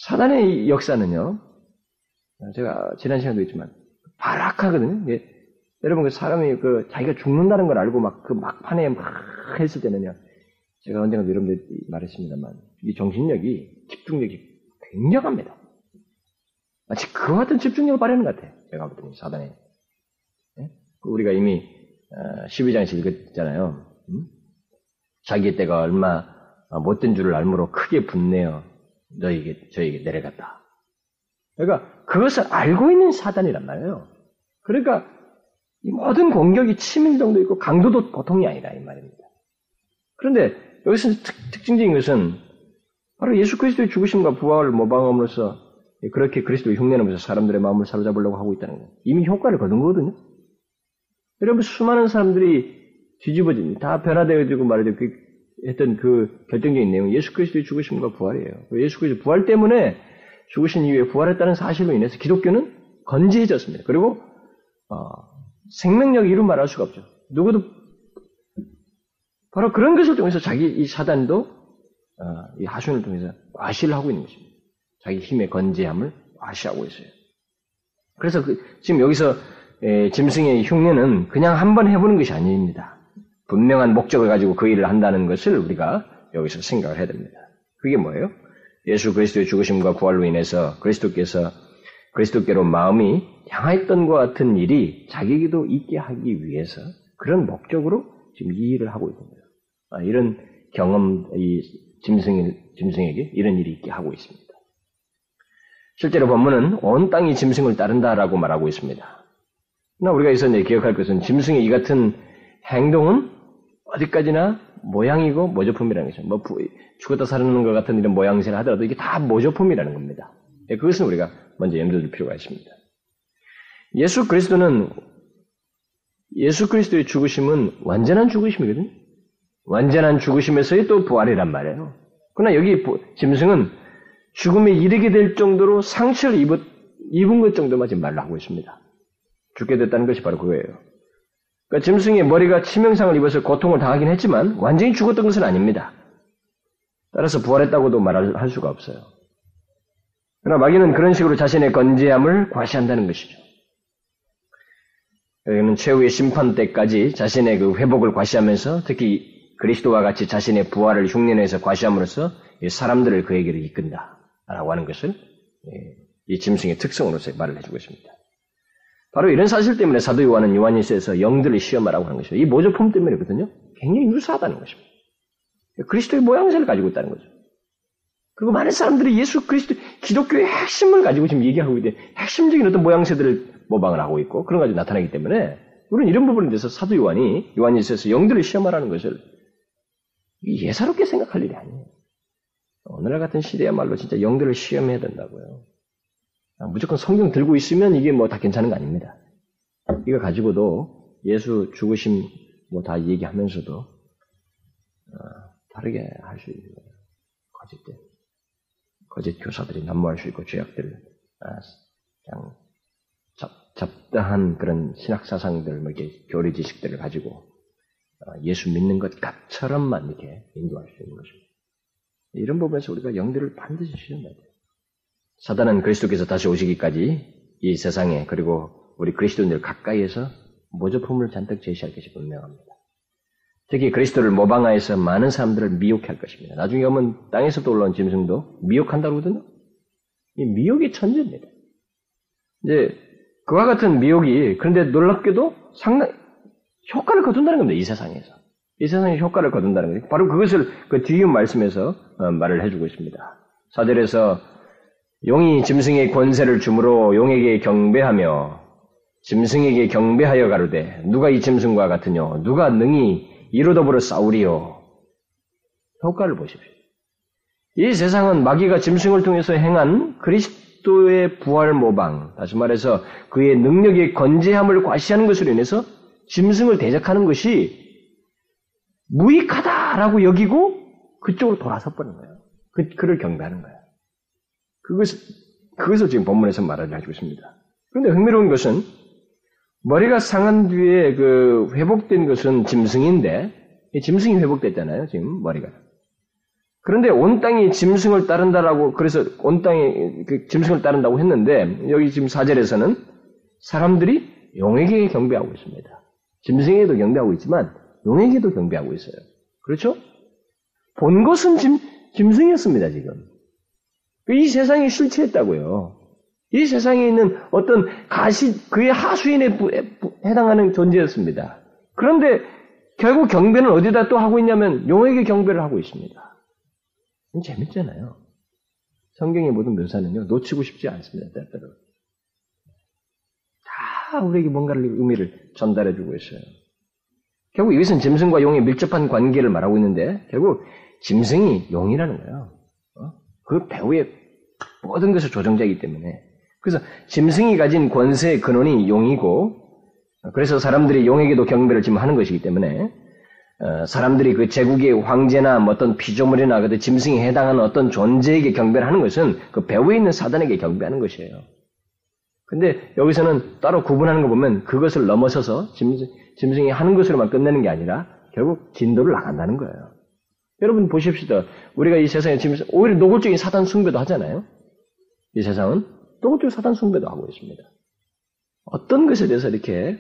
사단의 역사는요. 제가 지난 시간도 했지만 발악하거든요. 여러분 그 사람이 그 자기가 죽는다는 걸 알고 막 그 막판에 막 했을 때는요. 제가 언젠가 여러분들 말했습니다만 이 정신력이 집중력이 굉장합니다. 마치 그와 같은 집중력을 발휘하는 것 같아요. 제가 볼때 사단에 네? 우리가 이미 12장에서 어, 읽었잖아요. 음? 자기 때가 얼마 못된 줄을 알므로 크게 분내어 너에게 저에게 내려갔다. 그러니까 그것을 알고 있는 사단이란 말이에요. 그러니까 이 모든 공격이 치밀정도 있고 강도도 보통이 아니다 이 말입니다. 그런데 여기서 특, 증적인 것은 바로 예수 그리스도의 죽으심과 부활을 모방함으로써 그렇게 그리스도의 흉내내면서 사람들의 마음을 사로잡으려고 하고 있다는 거예요. 이미 효과를 거둔 거거든요. 여러분 수많은 사람들이 뒤집어진 다 변화되어지고 말이죠. 그 했던 그 결정적인 내용 예수 그리스도의 죽으심과 부활이에요. 예수 그리스도 부활 때문에 죽으신 이후에 부활했다는 사실로 인해서 기독교는 건재해졌습니다. 그리고 어, 생명력 이루 말할 수가 없죠. 누구도 바로 그런 것을 통해서 자기 이 사단도 어, 이 하순을 통해서 과시를 하고 있는 것입니다. 자기 힘의 건재함을 과시하고 있어요. 그래서 그, 지금 여기서 에, 짐승의 흉내는 그냥 한번 해보는 것이 아닙니다. 분명한 목적을 가지고 그 일을 한다는 것을 우리가 여기서 생각을 해야 됩니다. 그게 뭐예요? 예수 그리스도의 죽으심과 부활로 인해서 그리스도께서 그리스도께로 마음이 향했던 것 같은 일이 자기에게도 있게 하기 위해서 그런 목적으로 지금 이 일을 하고 있는 거예요. 아, 이런 경험, 이 짐승, 짐승에게 이런 일이 있게 하고 있습니다. 실제로 본문은 온 땅이 짐승을 따른다라고 말하고 있습니다. 그러나 우리가 이제 기억할 것은 짐승의 이 같은 행동은 어디까지나 모양이고 모조품이라는 것이죠. 뭐 죽었다 살아나는 것 같은 이런 모양새를 하더라도 이게 다 모조품이라는 겁니다. 예, 그것은 우리가 먼저 염두에 둘 필요가 있습니다. 예수 그리스도는 예수 그리스도의 죽으심은 완전한 죽으심이거든요. 완전한 죽으심에서의 또 부활이란 말이에요. 그러나 여기 짐승은 죽음에 이르게 될 정도로 상처를 입은, 입은 것 정도만 지금 말로 하고 있습니다. 죽게 됐다는 것이 바로 그거예요. 그러니까 짐승의 머리가 치명상을 입어서 고통을 당하긴 했지만 완전히 죽었던 것은 아닙니다. 따라서 부활했다고도 말할 수가 없어요. 그러나 마귀는 그런 식으로 자신의 건재함을 과시한다는 것이죠. 여기는 최후의 심판 때까지 자신의 그 회복을 과시하면서 특히 그리스도와 같이 자신의 부활을 흉내내서 과시함으로써 사람들을 그에게로 이끈다라고 하는 것을 예, 이 짐승의 특성으로서 말을 해주고 있습니다. 바로 이런 사실 때문에 사도 요한은 요한일서에서 영들을 시험하라고 하는 것이죠. 이 모조품 때문이거든요. 굉장히 유사하다는 것입니다. 그리스도의 모양새를 가지고 있다는 거죠. 그리고 많은 사람들이 예수 그리스도 기독교의 핵심을 가지고 지금 얘기하고 있는데 핵심적인 어떤 모양새들을 모방을 하고 있고 그런 가지고 나타나기 때문에 우리는 이런 부분에 대해서 사도 요한이 요한일서에서 영들을 시험하라는 것을 예사롭게 생각할 일이 아니에요. 오늘날 같은 시대야말로 진짜 영들을 시험해야 된다고요. 아, 무조건 성경 들고 있으면 이게 뭐 다 괜찮은 거 아닙니다. 이거 가지고도 예수 죽으심 뭐 다 얘기하면서도 어, 다르게 할 수 있는 거예요. 거짓된 거짓 교사들이 난무할 수 있고 죄악들 아, 그냥 잡, 잡다한 그런 신학 사상들 뭐 이렇게 교리 지식들을 가지고 어, 예수 믿는 것처럼만 이렇게 인도할 수 있는 것입니다. 이런 부분에서 우리가 영들을 반드시 시험해야 돼요. 사단은 그리스도께서 다시 오시기까지 이 세상에 그리고 우리 그리스도인들 가까이에서 모조품을 잔뜩 제시할 것이 분명합니다. 특히 그리스도를 모방하여서 많은 사람들을 미혹할 것입니다. 나중에 오면 땅에서도 올라온 짐승도 미혹한다고 하거든요. 이 미혹의 천재입니다. 이제 그와 같은 미혹이 그런데 놀랍게도 상당히 효과를 거둔다는 겁니다. 이 세상에서. 이 세상에 효과를 거둔다는 거예요. 바로 그것을 그 뒤에 말씀에서 어, 말을 해주고 있습니다. 사절에서 용이 짐승의 권세를 주므로 용에게 경배하며 짐승에게 경배하여 가로되 누가 이 짐승과 같으뇨 누가 능히 이로 더불어 싸우리요 효과를 보십시오. 이 세상은 마귀가 짐승을 통해서 행한 그리스도의 부활 모방, 다시 말해서 그의 능력의 건재함을 과시하는 것으로 인해서 짐승을 대적하는 것이 무익하다라고 여기고 그쪽으로 돌아서 버린 거예요. 그, 그를 경배하는 거예요. 그것을, 그것을 지금 본문에서 말하려 하고 있습니다. 그런데 흥미로운 것은 머리가 상한 뒤에 그 회복된 것은 짐승인데, 짐승이 회복됐잖아요, 지금 머리가. 그런데 온 땅이 짐승을 따른다라고, 그래서 온 땅이 그 짐승을 따른다고 했는데, 여기 지금 사절에서는 사람들이 용에게 경배하고 있습니다. 짐승에게도 경배하고 있지만, 용에게도 경배하고 있어요. 그렇죠? 본 것은 짐, 짐승이었습니다, 지금. 이 세상이 실체했다고요. 이 세상에 있는 어떤 가시, 그의 하수인에 해당하는 존재였습니다. 그런데 결국 경배는 어디다 또 하고 있냐면 용에게 경배를 하고 있습니다. 재밌잖아요. 성경의 모든 묘사는요, 놓치고 싶지 않습니다, 때때로. 다 우리에게 뭔가를 의미를 전달해주고 있어요. 결국 이것은 짐승과 용의 밀접한 관계를 말하고 있는데, 결국 짐승이 용이라는 거예요. 어? 그 배후의 모든 것을 조정자이기 때문에. 그래서 짐승이 가진 권세의 근원이 용이고, 그래서 사람들이 용에게도 경배를 지금 하는 것이기 때문에, 어, 사람들이 그 제국의 황제나 뭐 어떤 피조물이나 그 짐승에 해당하는 어떤 존재에게 경배를 하는 것은 그 배후에 있는 사단에게 경배하는 것이에요. 근데 여기서는 따로 구분하는 거 보면 그것을 넘어서서 짐승, 짐승이 하는 것으로만 끝내는 게 아니라 결국 진도를 나간다는 거예요. 여러분 보십시다. 우리가 이 세상에 짐승, 오히려 노골적인 사단 숭배도 하잖아요. 이 세상은 노골적인 사단 숭배도 하고 있습니다. 어떤 것에 대해서 이렇게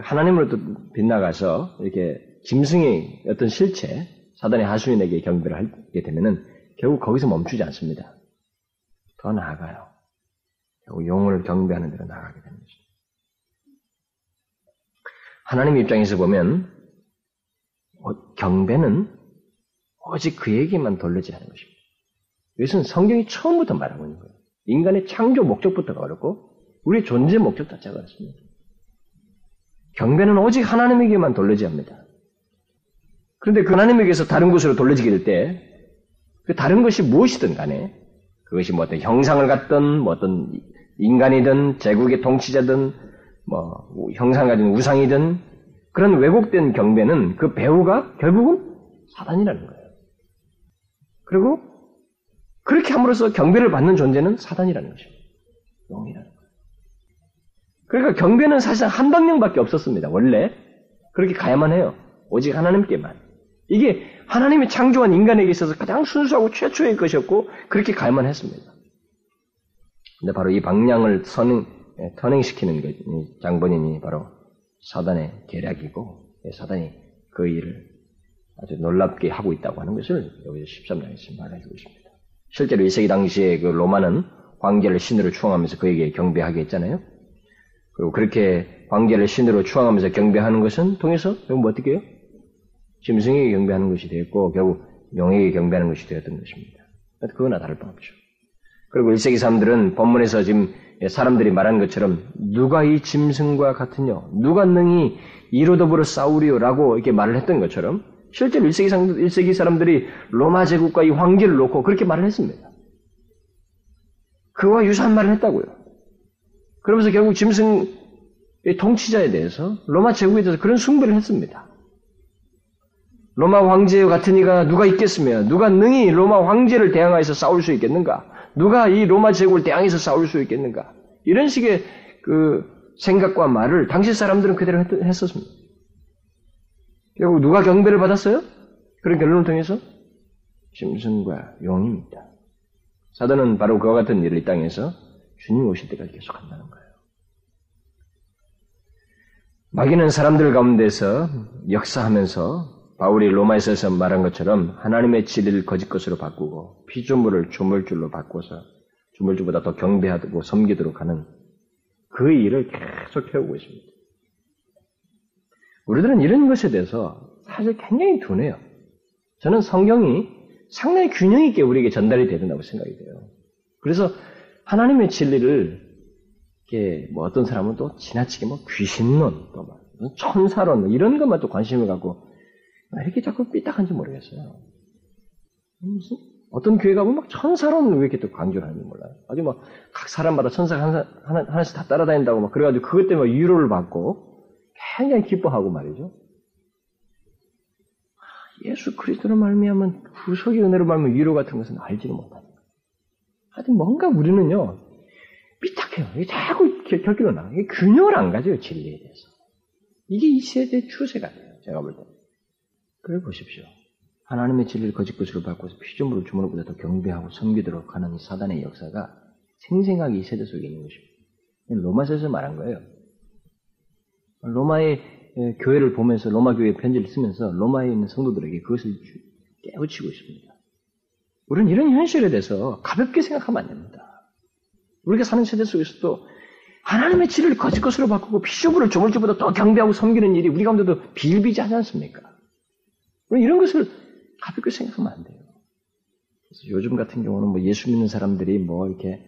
하나님으로부터 빗나가서 이렇게 짐승의 어떤 실체, 사단의 하수인에게 경배를 하게 되면은 결국 거기서 멈추지 않습니다. 더 나아가요. 결국 용을 경배하는 데로 나아가게 되는 것입니다. 하나님 입장에서 보면 어, 경배는 오직 그에게만 돌리지 하는 것입니다. 이것은 성경이 처음부터 말하고 있는 거예요. 인간의 창조 목적부터가 어렵고 우리의 존재 목적 자체가 어렵습니다. 경배는 오직 하나님에게만 돌리지 합니다. 그런데 그 하나님에게서 다른 곳으로 돌려지게 될 때, 그 다른 것이 무엇이든 간에, 그것이 뭐 어떤 형상을 갖든, 뭐 어떤 인간이든, 제국의 통치자든, 뭐, 형상을 가진 우상이든, 그런 왜곡된 경배는 그 배우가 결국은 사단이라는 거예요. 그리고 그렇게 함으로써 경배를 받는 존재는 사단이라는 것입니다. 영이라는. 그러니까 경배는 사실상 한 방향밖에 없었습니다. 원래 그렇게 가야만 해요. 오직 하나님께만. 이게 하나님이 창조한 인간에게 있어서 가장 순수하고 최초의 것이었고 그렇게 가야만 했습니다. 근데 바로 이 방향을 선행, 예, 터닝시키는 장본인이 바로 사단의 계략이고 예, 사단이 그 일을 아주 놀랍게 하고 있다고 하는 것을 여기 13장에서 말해주고 있습니다. 실제로 1세기 당시에 그 로마는 황제를 신으로 추앙하면서 그에게 경배하게 했잖아요. 그리고 그렇게 황제를 신으로 추앙하면서 경배하는 것은 통해서 결국 뭐 어떻게 해요? 짐승에게 경배하는 것이 되었고 결국 용에게 경배하는 것이 되었던 것입니다. 그거나 다를 바 없죠. 그리고 1세기 사람들은 본문에서 지금 사람들이 말한 것처럼 누가 이 짐승과 같으냐 누가 능히 이로 더불어 싸우리요라고 이렇게 말을 했던 것처럼 실제로 1세기, 1세기 사람들이 로마 제국과 이 황제를 놓고 그렇게 말을 했습니다. 그와 유사한 말을 했다고요. 그러면서 결국 짐승의 통치자에 대해서 로마 제국에 대해서 그런 숭배를 했습니다. 로마 황제 같은 이가 누가 있겠으며 누가 능히 로마 황제를 대항하여서 싸울 수 있겠는가? 누가 이 로마 제국을 대항해서 싸울 수 있겠는가? 이런 식의 그 생각과 말을 당시 사람들은 그대로 했었습니다. 결국 누가 경배를 받았어요? 그런 결론을 통해서 짐승과 용입니다. 사단은 바로 그와 같은 일을 이 땅에서 주님 오실 때까지 계속 한다는 거예요. 마귀는 사람들 가운데서 역사하면서 바울이 로마에서 말한 것처럼 하나님의 진리를 거짓 것으로 바꾸고 피조물을 조물줄로 바꿔서 조물줄보다 더 경배하고 섬기도록 하는 그 일을 계속 해오고 있습니다. 우리들은 이런 것에 대해서 사실 굉장히 둔해요. 저는 성경이 상당히 균형 있게 우리에게 전달이 되는다고 생각이 돼요. 그래서 하나님의 진리를 이게 뭐 어떤 사람은 또 지나치게 뭐 귀신론, 또 막 천사론 이런 것만 또 관심을 갖고 왜 이렇게 자꾸 삐딱한지 모르겠어요. 무슨 어떤 교회 가면 막 천사론 왜 이렇게 또 강조를 하는지 몰라요. 아주 막 각 사람마다 천사가 하나, 하나, 하나씩 다 따라다닌다고 막 그래가지고 그것 때문에 위로를 받고 굉장히 기뻐하고 말이죠. 예수 그리스도로 말미암은 구속의 은혜로 말미암은 위로 같은 것은 알지를 못합니다. 하여튼 뭔가 우리는요 삐딱해요. 자꾸 결기로 나. 이게 균형을 안 가져요 진리에 대해서. 이게 이 세대의 추세가 돼요. 제가 볼 때. 그래 보십시오. 하나님의 진리를 거짓 것으로 바꿔서 피조물을 주문으로보다 더 경배하고 섬기도록 하는 사단의 역사가 생생하게 이 세대 속에 있는 것입니다. 로마서에서 말한 거예요. 로마의 교회를 보면서 로마 교회 편지를 쓰면서 로마에 있는 성도들에게 그것을 깨우치고 있습니다. 우리는 이런 현실에 대해서 가볍게 생각하면 안 됩니다. 우리가 사는 세대 속에서도 하나님의 진리를 거짓 것으로 바꾸고 피조물을 조물주보다 더 경배하고 섬기는 일이 우리 가운데도 비일비재하지 않습니까? 이런 것을 가볍게 생각하면 안 돼요. 그래서 요즘 같은 경우는 뭐 예수 믿는 사람들이 뭐 이렇게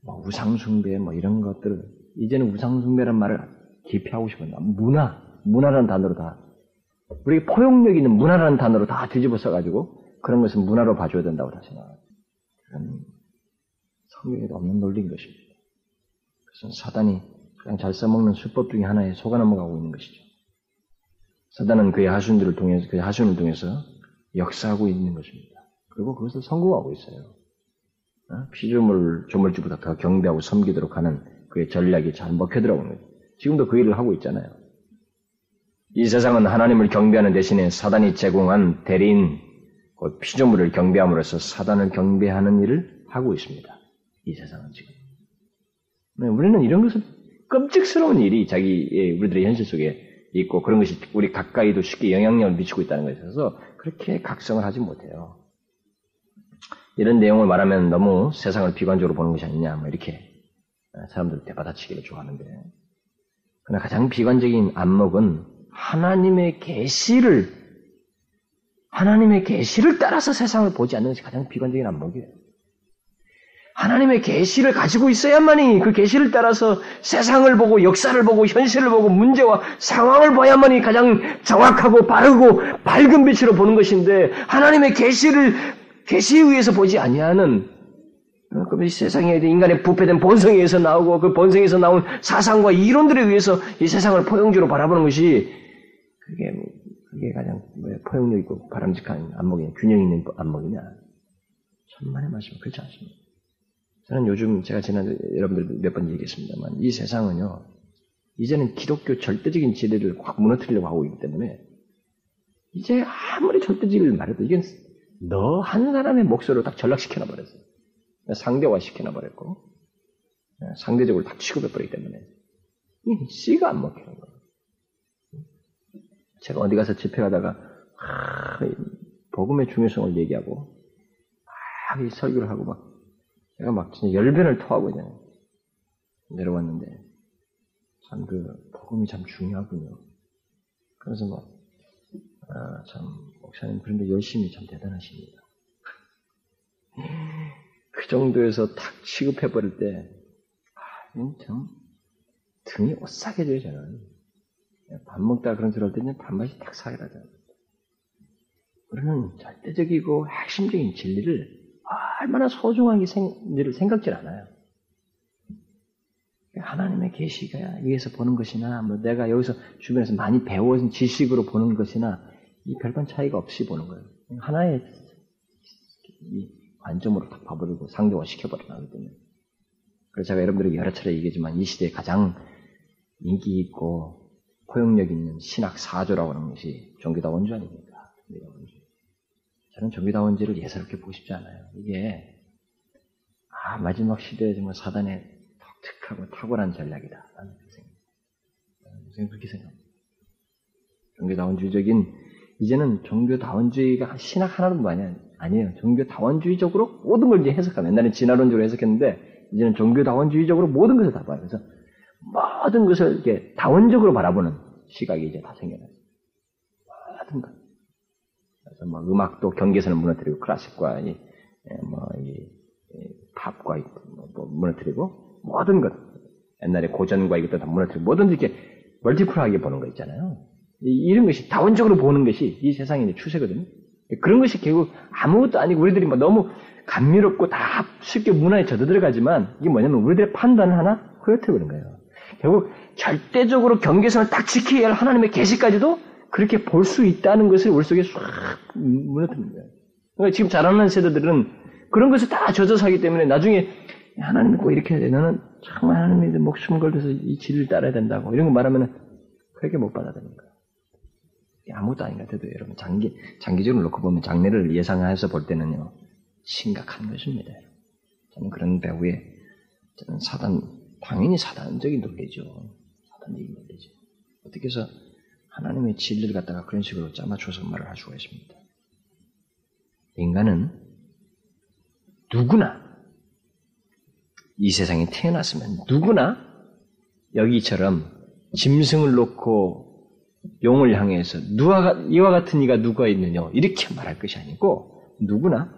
뭐 우상숭배 뭐 이런 것들을 이제는 우상숭배란 말을 기피하고 싶은다. 문화, 문화라는 단어로 다 우리 포용력 있는 문화라는 단어로 다 뒤집어 써가지고 그런 것은 문화로 봐줘야 된다고 다 생각합니다. 성경에도 없는 논리인 것입니다. 그것은 사단이 그냥 잘 써먹는 수법 중에 하나에 속아 넘어가고 있는 것이죠. 사단은 그의 하순들을 통해서, 그의 하순을 통해서 역사하고 있는 것입니다. 그리고 그것을 성공하고 있어요. 어? 피조물, 조물주보다 더 경배하고 섬기도록 하는 그의 전략이 잘 먹혀 들어오는 거죠. 지금도 그 일을 하고 있잖아요. 이 세상은 하나님을 경배하는 대신에 사단이 제공한 대리인, 곧 피조물을 경배함으로써 사단을 경배하는 일을 하고 있습니다. 이 세상은 지금. 네, 우리는 이런 것을 끔찍스러운 일이 자기 우리들의 현실 속에 있고 그런 것이 우리 가까이도 쉽게 영향력을 미치고 있다는 것에 있어서 그렇게 각성을 하지 못해요. 이런 내용을 말하면 너무 세상을 비관적으로 보는 것이 아니냐, 뭐 이렇게 사람들 대받아치기를 좋아하는데, 그러나 가장 비관적인 안목은 하나님의 계시를 하나님의 계시를 따라서 세상을 보지 않는 것이 가장 비관적인 안목이에요. 하나님의 계시를 가지고 있어야만이 그 계시를 따라서 세상을 보고 역사를 보고 현실을 보고 문제와 상황을 봐야만이 가장 정확하고 바르고 밝은 빛으로 보는 것인데 하나님의 계시를 계시에 의해서 보지 아니하는 어, 그럼 이 세상에 인간의 부패된 본성에 의해서 나오고 그 본성에서 나온 사상과 이론들에 의해서 이 세상을 포용적으로 바라보는 것이 그게 그게 가장 포용력 있고 바람직한 안목이냐 균형 있는 안목이냐 천만의 말씀 그렇지 않습니다. 저는 요즘 제가 지난 여러분들 몇 번 얘기했습니다만 이 세상은요 이제는 기독교 절대적인 진리를 확 무너뜨리려고 하고 있기 때문에 이제 아무리 절대적인 말해도 이게 너한 사람의 목소리로 딱 전락시켜놔 버렸어요. 상대화 시켜놔 버렸고 상대적으로 다 취급해 버리기 때문에 이 씨가 안 먹히는 거예요. 제가 어디 가서 집회 가다가 아, 복음의 중요성을 얘기하고 막 이 설교를 하고 막 제가 막 진짜 열변을 토하고 그냥 내려왔는데 참 그 복음이 참 중요하군요. 그래서 막 아, 참, 목사님, 그런데 열심히 참 대단하십니다. 그 정도에서 탁 취급해버릴 때, 아, 참, 등이 오싹해져요, 저는. 밥 먹다가 그런 소리 할 때는 밥맛이 탁 사라져요. 우리는 절대적이고 핵심적인 진리를 얼마나 소중하게 생, 일을 생각질 않아요. 하나님의 계시가 위에서 보는 것이나, 뭐 내가 여기서 주변에서 많이 배워진 지식으로 보는 것이나, 이 별반 차이가 없이 보는 거예요. 하나의 관점으로 다 봐버리고 상대화 시켜버리기 때문에. 그래서 제가 여러분들에게 여러 차례 얘기했지만 이 시대에 가장 인기 있고 포용력 있는 신학 사조라고 하는 것이 종교다 원주 아닙니까? 종교다 원주. 저는 종교다 원주를 예사롭게 보고 싶지 않아요. 이게 아 마지막 시대에 정말 사단의 독특하고 탁월한 전략이다. 라는 생각. 저는 그렇게 생각합니다. 종교다원주의적인 이제는 종교다원주의가 신학 하나뿐만이 아니에요. 종교 다원주의적으로 모든 걸 이제 해석하면 옛날에 진화론적으로 해석했는데 이제는 종교 다원주의적으로 모든 것을 다 봐요. 그래서 모든 것을 이렇게 다원적으로 바라보는 시각이 이제 다 생겨나요. 모든 것. 그래서 뭐 음악도 경계선을 무너뜨리고 클래식과 이, 예, 뭐, 이, 이 팝과 뭐 무너뜨리고 모든 것. 옛날에 고전과 이것도 다 무너뜨리고 뭐든지 이렇게 멀티플하게 보는 거 있잖아요. 이 런 것이 다원적으로 보는 것이 이 세상의 추세거든요. 그런 것이 결국 아무것도 아니고 우리들이 뭐 너무 감미롭고 다 쉽게 문화에 젖어 들어가지만 이게 뭐냐면 우리들의 판단을 하나 그런 거예요. 결국 절대적으로 경계선을 딱 지켜야 할 하나님의 계시까지도 그렇게 볼 수 있다는 것을 우리 속에 싹 무너뜨리는 거예요. 그러니까 지금 자라는 세대들은 그런 것을 다 젖어서 하기 때문에 나중에 하나님 꼭 이렇게 해야 돼. 너는 정말 하나님의 목숨 걸려서 이 진리를 따라야 된다고 이런 거 말하면 그렇게 못 받아들이는 거예요. 아무것도 아닌 것 같아도 여러분 장기 장기적으로 놓고 보면 장래를 예상해서 볼 때는요 심각한 것입니다. 저는 그런 배후에 저는 사단 당연히 사단적인 논리죠. 사단적인 논리죠. 어떻게 해서 하나님의 진리를 갖다가 그런 식으로 짜맞춰서 말을 할 수가 있습니다. 인간은 누구나 이 세상에 태어났으면 누구나 여기처럼 짐승을 놓고 용을 향해서 누가 이와 같은 이가 누가 있느냐 이렇게 말할 것이 아니고 누구나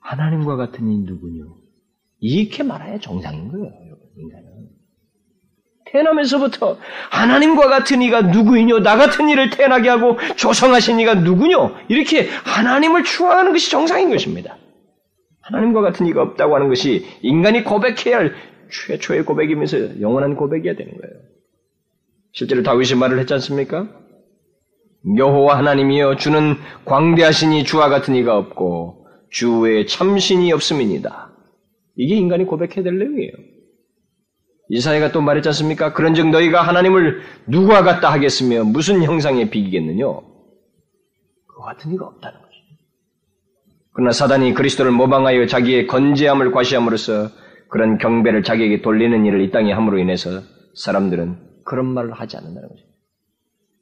하나님과 같은 이 누구뇨 이렇게 말해야 정상인 거예요, 인간은. 태어나면서부터 하나님과 같은 이가 누구이뇨? 나 같은 이를 태어나게 하고 조성하신 이가 누구뇨? 이렇게 하나님을 추앙하는 것이 정상인 것입니다. 하나님과 같은 이가 없다고 하는 것이 인간이 고백해야 할 최초의 고백이면서 영원한 고백이어야 되는 거예요. 실제로 다윗이 말을 했지 않습니까? 여호와 하나님이여 주는 광대하시니 주와 같은 이가 없고 주 외에 참신이 없음이니다. 이게 인간이 고백해야 될 내용이에요. 이사야가 또 말했지 않습니까? 그런즉 너희가 하나님을 누구와 같다 하겠으며 무슨 형상에 비기겠느냐? 그 같은 이가 없다는 거죠. 그러나 사단이 그리스도를 모방하여 자기의 건재함을 과시함으로써 그런 경배를 자기에게 돌리는 일을 이 땅에 함으로 인해서 사람들은 그런 말을 하지 않는다는 거죠.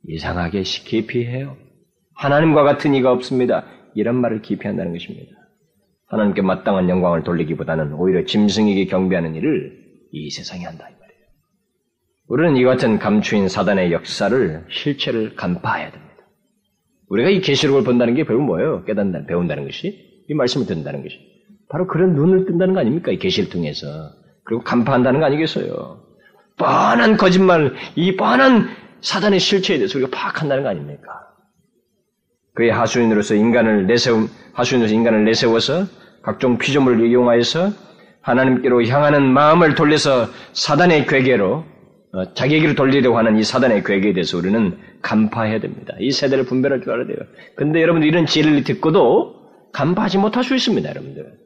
이상하게 기피해요. 하나님과 같은 이가 없습니다. 이런 말을 기피한다는 것입니다. 하나님께 마땅한 영광을 돌리기보다는 오히려 짐승에게 경배하는 일을 이 세상에 한다 이 말이에요. 우리는 이 같은 감추인 사단의 역사를 실체를 간파해야 됩니다. 우리가 이 계시록을 본다는 게 결국 뭐예요? 깨닫는 배운다는 것이 이 말씀을 듣는다는 것이 바로 그런 눈을 뜬다는 거 아닙니까? 이 계시를 통해서 그리고 간파한다는 거 아니겠어요? 뻔한 거짓말, 이 뻔한 사단의 실체에 대해서 우리가 파악한다는 거 아닙니까? 그의 하수인으로서 인간을 내세움, 하수인으로서 인간을 내세워서 각종 피조물을 이용하여서 하나님께로 향하는 마음을 돌려서 사단의 괴계로 어, 자기에게로 돌리려고 하는 이 사단의 괴계에 대해서 우리는 간파해야 됩니다. 이 세대를 분별할 줄 알아야 돼요. 근데 여러분들 이런 진리를 듣고도 간파하지 못할 수 있습니다, 여러분들.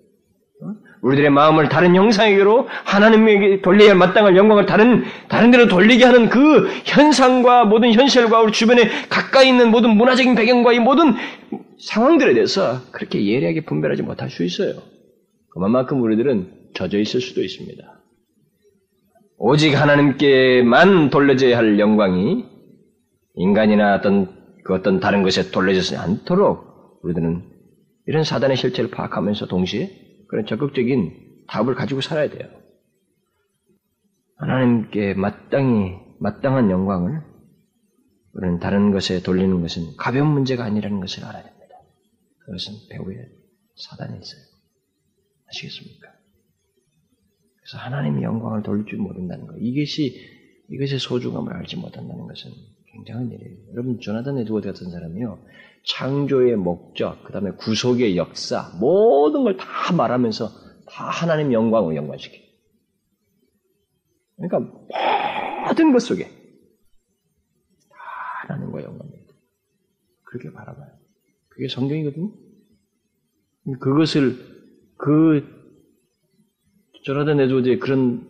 어? 우리들의 마음을 다른 형상에게로 하나님에게 돌려야 할 마땅한 영광을 다른 다른 데로 돌리게 하는 그 현상과 모든 현실과 우리 주변에 가까이 있는 모든 문화적인 배경과 이 모든 상황들에 대해서 그렇게 예리하게 분별하지 못할 수 있어요. 그만큼 우리들은 젖어 있을 수도 있습니다. 오직 하나님께만 돌려져야 할 영광이 인간이나 어떤 그 어떤 다른 것에 돌려지지 않도록 우리들은 이런 사단의 실체를 파악하면서 동시에 그런 적극적인 답을 가지고 살아야 돼요. 하나님께 마땅히 마땅한 영광을 우리는 다른 것에 돌리는 것은 가벼운 문제가 아니라는 것을 알아야 됩니다. 그것은 배후에 사단이 있어요. 아시겠습니까? 그래서 하나님의 영광을 돌릴 줄 모른다는 것. 이것이 이것의 소중함을 알지 못한다는 것은 굉장한 일이에요. 여러분 조나단 에드워드 같은 사람이요. 창조의 목적, 그 다음에 구속의 역사, 모든 걸 다 말하면서 다 하나님 영광을 연관시켜. 그러니까 모든 것 속에 다 하나님과 영광입니다. 그렇게 바라봐요. 그게 성경이거든요. 그것을 그 조나단 에드워드의 그런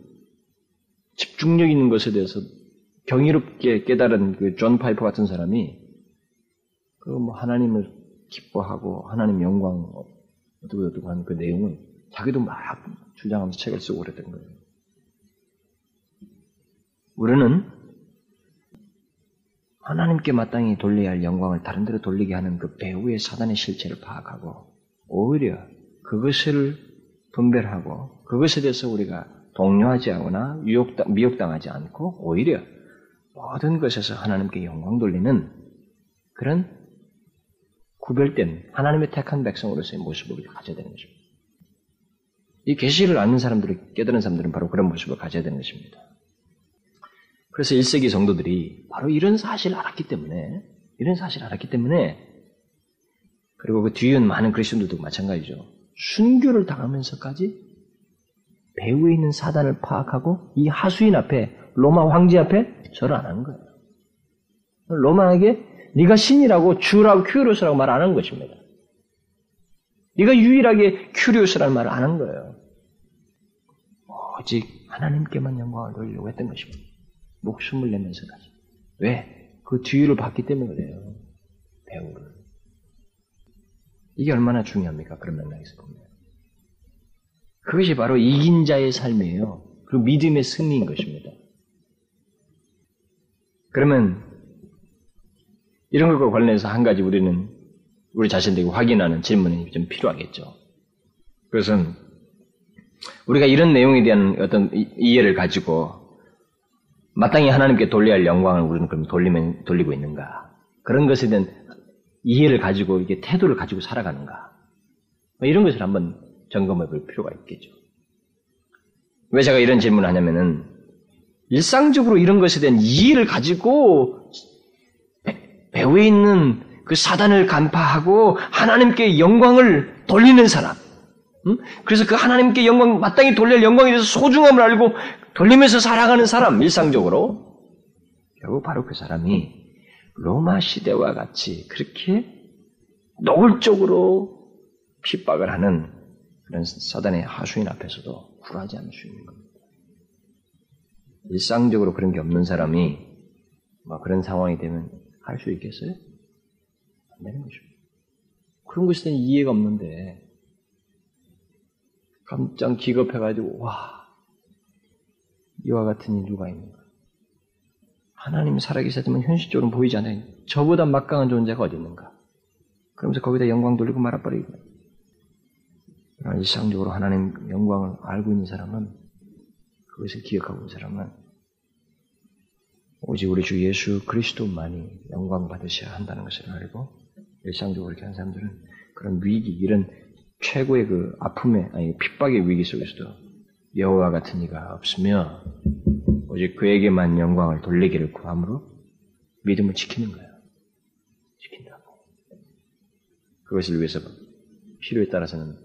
집중력 있는 것에 대해서 경이롭게 깨달은 그 존 파이퍼 같은 사람이 그뭐 하나님을 기뻐하고 하나님 영광 어떻게 어떻게 하는 그 내용을 자기도 막 주장하면서 책을 쓰고 그랬던 거예요. 우리는 하나님께 마땅히 돌려야 할 영광을 다른 데로 돌리게 하는 그 배후의 사단의 실체를 파악하고 오히려 그것을 분별하고 그것에 대해서 우리가 동요하지 않거나 유혹당, 미혹당하지 않고 오히려 모든 것에서 하나님께 영광 돌리는 그런 구별된 하나님의 택한 백성으로서의 모습을 가져야 되는 것입니다. 이 계시를 아는 사람들이 깨달은 사람들은 바로 그런 모습을 가져야 되는 것입니다. 그래서 1세기 성도들이 바로 이런 사실을 알았기 때문에 이런 사실을 알았기 때문에 그리고 그 뒤에 많은 그리스도인들도 마찬가지죠. 순교를 당하면서까지 배후에 있는 사단을 파악하고 이 하수인 앞에 로마 황제 앞에 절을 안 한 거예요. 로마에게 네가 신이라고 주라고 큐리오스라고 말 안 한 것입니다. 네가 유일하게 큐리오스라는 말을 안 한 거예요. 오직 하나님께만 영광을 돌리려고 했던 것입니다. 목숨을 내면서까지. 왜? 그 뒤를 봤기 때문에 그래요. 배우를. 이게 얼마나 중요합니까? 그런 맥락에서 보면. 그것이 바로 이긴 자의 삶이에요. 그 믿음의 승리인 것입니다. 그러면 이런 것과 관련해서 한 가지 우리는 우리 자신들이 확인하는 질문이 좀 필요하겠죠. 그것은 우리가 이런 내용에 대한 어떤 이해를 가지고 마땅히 하나님께 돌려야 할 영광을 우리는 그럼 돌리면 돌리고 있는가? 그런 것에 대한 이해를 가지고 이게 태도를 가지고 살아가는가? 뭐 이런 것을 한번 점검해 볼 필요가 있겠죠. 왜 제가 이런 질문을 하냐면은 일상적으로 이런 것에 대한 이해를 가지고 배후에 있는 그 사단을 간파하고 하나님께 영광을 돌리는 사람. 음? 그래서 그 하나님께 영광, 마땅히 돌릴 영광에 대해서 소중함을 알고 돌리면서 살아가는 사람, 일상적으로. 결국 바로 그 사람이 로마 시대와 같이 그렇게 노골적으로 핍박을 하는 그런 사단의 하수인 앞에서도 굴하지 않을 수 있는 겁니다. 일상적으로 그런 게 없는 사람이 뭐 그런 상황이 되면 할 수 있겠어요? 안 되는 것입니다. 그런 것에 대한 이해가 없는데 깜짝 기겁해가지고 와 이와 같은 일 누가 있는가? 하나님 살아계셨다면 현실적으로 보이지 않아요. 저보다 막강한 존재가 어디 있는가? 그러면서 거기다 영광 돌리고 말아버리고 일상적으로 하나님 영광을 알고 있는 사람은 그것을 기억하고 있는 사람은 오직 우리 주 예수 그리스도만이 영광 받으셔야 한다는 것을 알고 일상적으로 이렇게 한 사람들은 그런 위기, 이런 최고의 그 아픔의 아니 핍박의 위기 속에서도 여호와 같은 이가 없으며 오직 그에게만 영광을 돌리기를 구함으로 믿음을 지키는 거예요. 지킨다고. 그것을 위해서 필요에 따라서는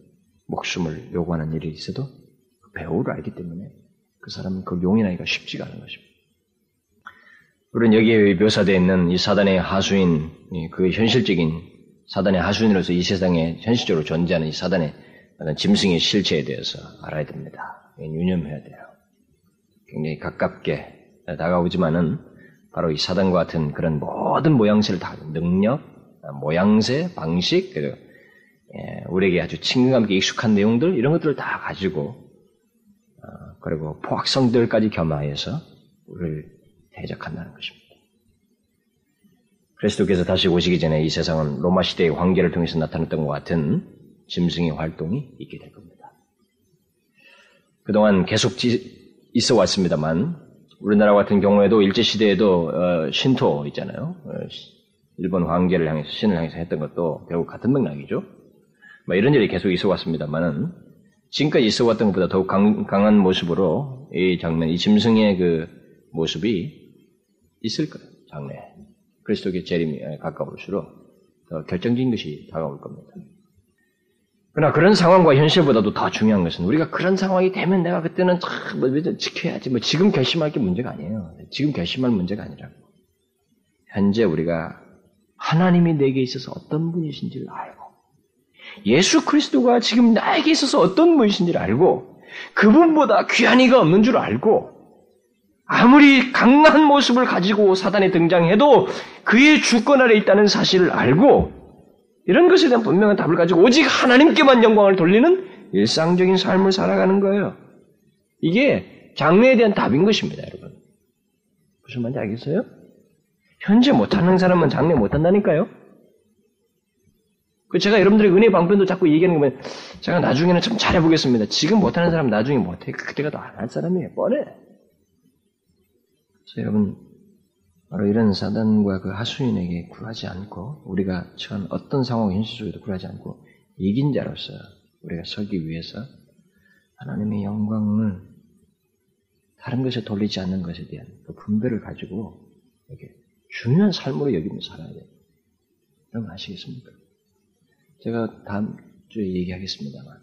목숨을 요구하는 일이 있어도 그 배우를 알기 때문에 그 사람은 그 용인하기가 쉽지가 않은 것입니다. 우리는 여기에 묘사되어 있는 이 사단의 하수인, 그 현실적인 사단의 하수인으로서 이 세상에 현실적으로 존재하는 이 사단의 짐승의 실체에 대해서 알아야 됩니다. 유념해야 돼요. 굉장히 가깝게 다가오지만은 바로 이 사단과 같은 그런 모든 모양새를 다 능력, 모양새, 방식, 그리고 예, 우리에게 아주 친근감 있게 익숙한 내용들 이런 것들을 다 가지고 어, 그리고 포악성들까지 겸하여서 우리를 대적한다는 것입니다. 그리스도께서 다시 오시기 전에 이 세상은 로마 시대의 황계를 통해서 나타났던 것 같은 짐승의 활동이 있게 될 겁니다. 그동안 계속 있어 왔습니다만 우리나라 같은 경우에도 일제 시대에도 어, 신토 있잖아요. 어, 일본 황제를 향해서 신을 향해서 했던 것도 결국 같은 맥락이죠. 뭐 이런 일이 계속 있어 왔습니다만은 지금까지 있어 왔던 것보다 더욱 강, 한 모습으로 이 장면, 이 짐승의 그 모습이 있을 거예요. 장래. 그리스도의 재림이 가까울수록 더 결정적인 것이 다가올 겁니다. 그러나 그런 상황과 현실보다도 더 중요한 것은 우리가 그런 상황이 되면 내가 그때는 참, 뭐, 지켜야지. 뭐, 지금 결심할 게 문제가 아니에요. 지금 결심할 문제가 아니라고. 현재 우리가 하나님이 내게 있어서 어떤 분이신지를 알고, 예수 그리스도가 지금 나에게 있어서 어떤 분이신지를 알고, 그분보다 귀한 이가 없는 줄 알고, 아무리 강한 모습을 가지고 사단이 등장해도 그의 주권 아래 있다는 사실을 알고 이런 것에 대한 분명한 답을 가지고 오직 하나님께만 영광을 돌리는 일상적인 삶을 살아가는 거예요. 이게 장래에 대한 답인 것입니다, 여러분. 무슨 말인지 알겠어요? 현재 못하는 사람은 장래 못한다니까요? 그 제가 여러분들의 은혜 방편도 자꾸 얘기하는 거면 제가 나중에는 좀 잘해보겠습니다. 지금 못하는 사람은 나중에 못해. 그때가 더 안 할 사람이에요. 뻔해. 여러분 바로 이런 사단과 그 하수인에게 굴하지 않고 우리가 처한 어떤 상황 현실 속에도 굴하지 않고 이긴 자로서 우리가 서기 위해서 하나님의 영광을 다른 것에 돌리지 않는 것에 대한 그 분별을 가지고 이렇게 중요한 삶으로 여기면서 살아야 돼요. 여러분 아시겠습니까? 제가 다음 주에 얘기하겠습니다만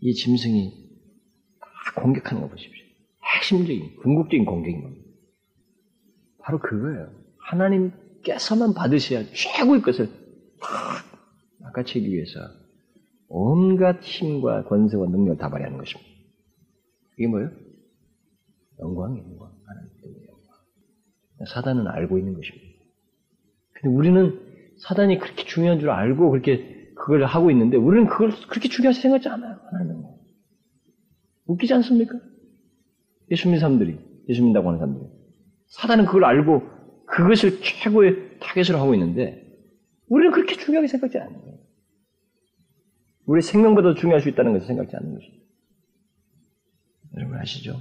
이 짐승이 다 공격하는 거 보십시오. 핵심적인 궁극적인 공격인 겁니다. 바로 그거예요. 하나님께서만 받으셔야 최고의 것을 낚아채기 위해서 온갖 힘과 권세와 능력을 다 발휘하는 것입니다. 이게 뭐예요? 영광이에요, 영광. 하나님 때문에 영광. 사단은 알고 있는 것입니다. 근데 우리는 사단이 그렇게 중요한 줄 알고 그렇게 그걸 하고 있는데 우리는 그걸 그렇게 중요하게 생각하지 않아요. 하나님은. 웃기지 않습니까? 예수 믿는 사람들이, 예수 믿는다고 하는 사람들이. 사단은 그걸 알고 그것을 최고의 타겟으로 하고 있는데 우리는 그렇게 중요하게 생각지 않는 거예요. 우리 생명보다 중요할 수 있다는 것을 생각지 않는 것입니다. 여러분 아시죠?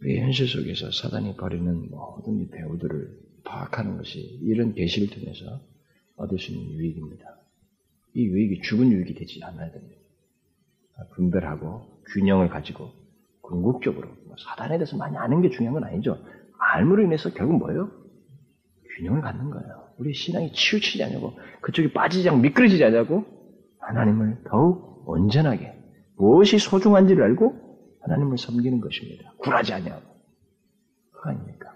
우리 현실 속에서 사단이 버리는 모든 이 배우들을 파악하는 것이 이런 계시를 통해서 얻을 수 있는 유익입니다. 이 유익이 죽은 유익이 되지 않아야 됩니다. 분별하고 균형을 가지고 궁극적으로 뭐 사단에 대해서 많이 아는 게 중요한 건 아니죠. 알므로 인해서 결국 뭐예요? 균형을 갖는 거예요. 우리 신앙이 치우치지 않냐고, 그쪽이 빠지지 않고 미끄러지지 않냐고, 하나님을 더욱 온전하게, 무엇이 소중한지를 알고 하나님을 섬기는 것입니다. 굴하지 않냐고. 그거 아닙니까?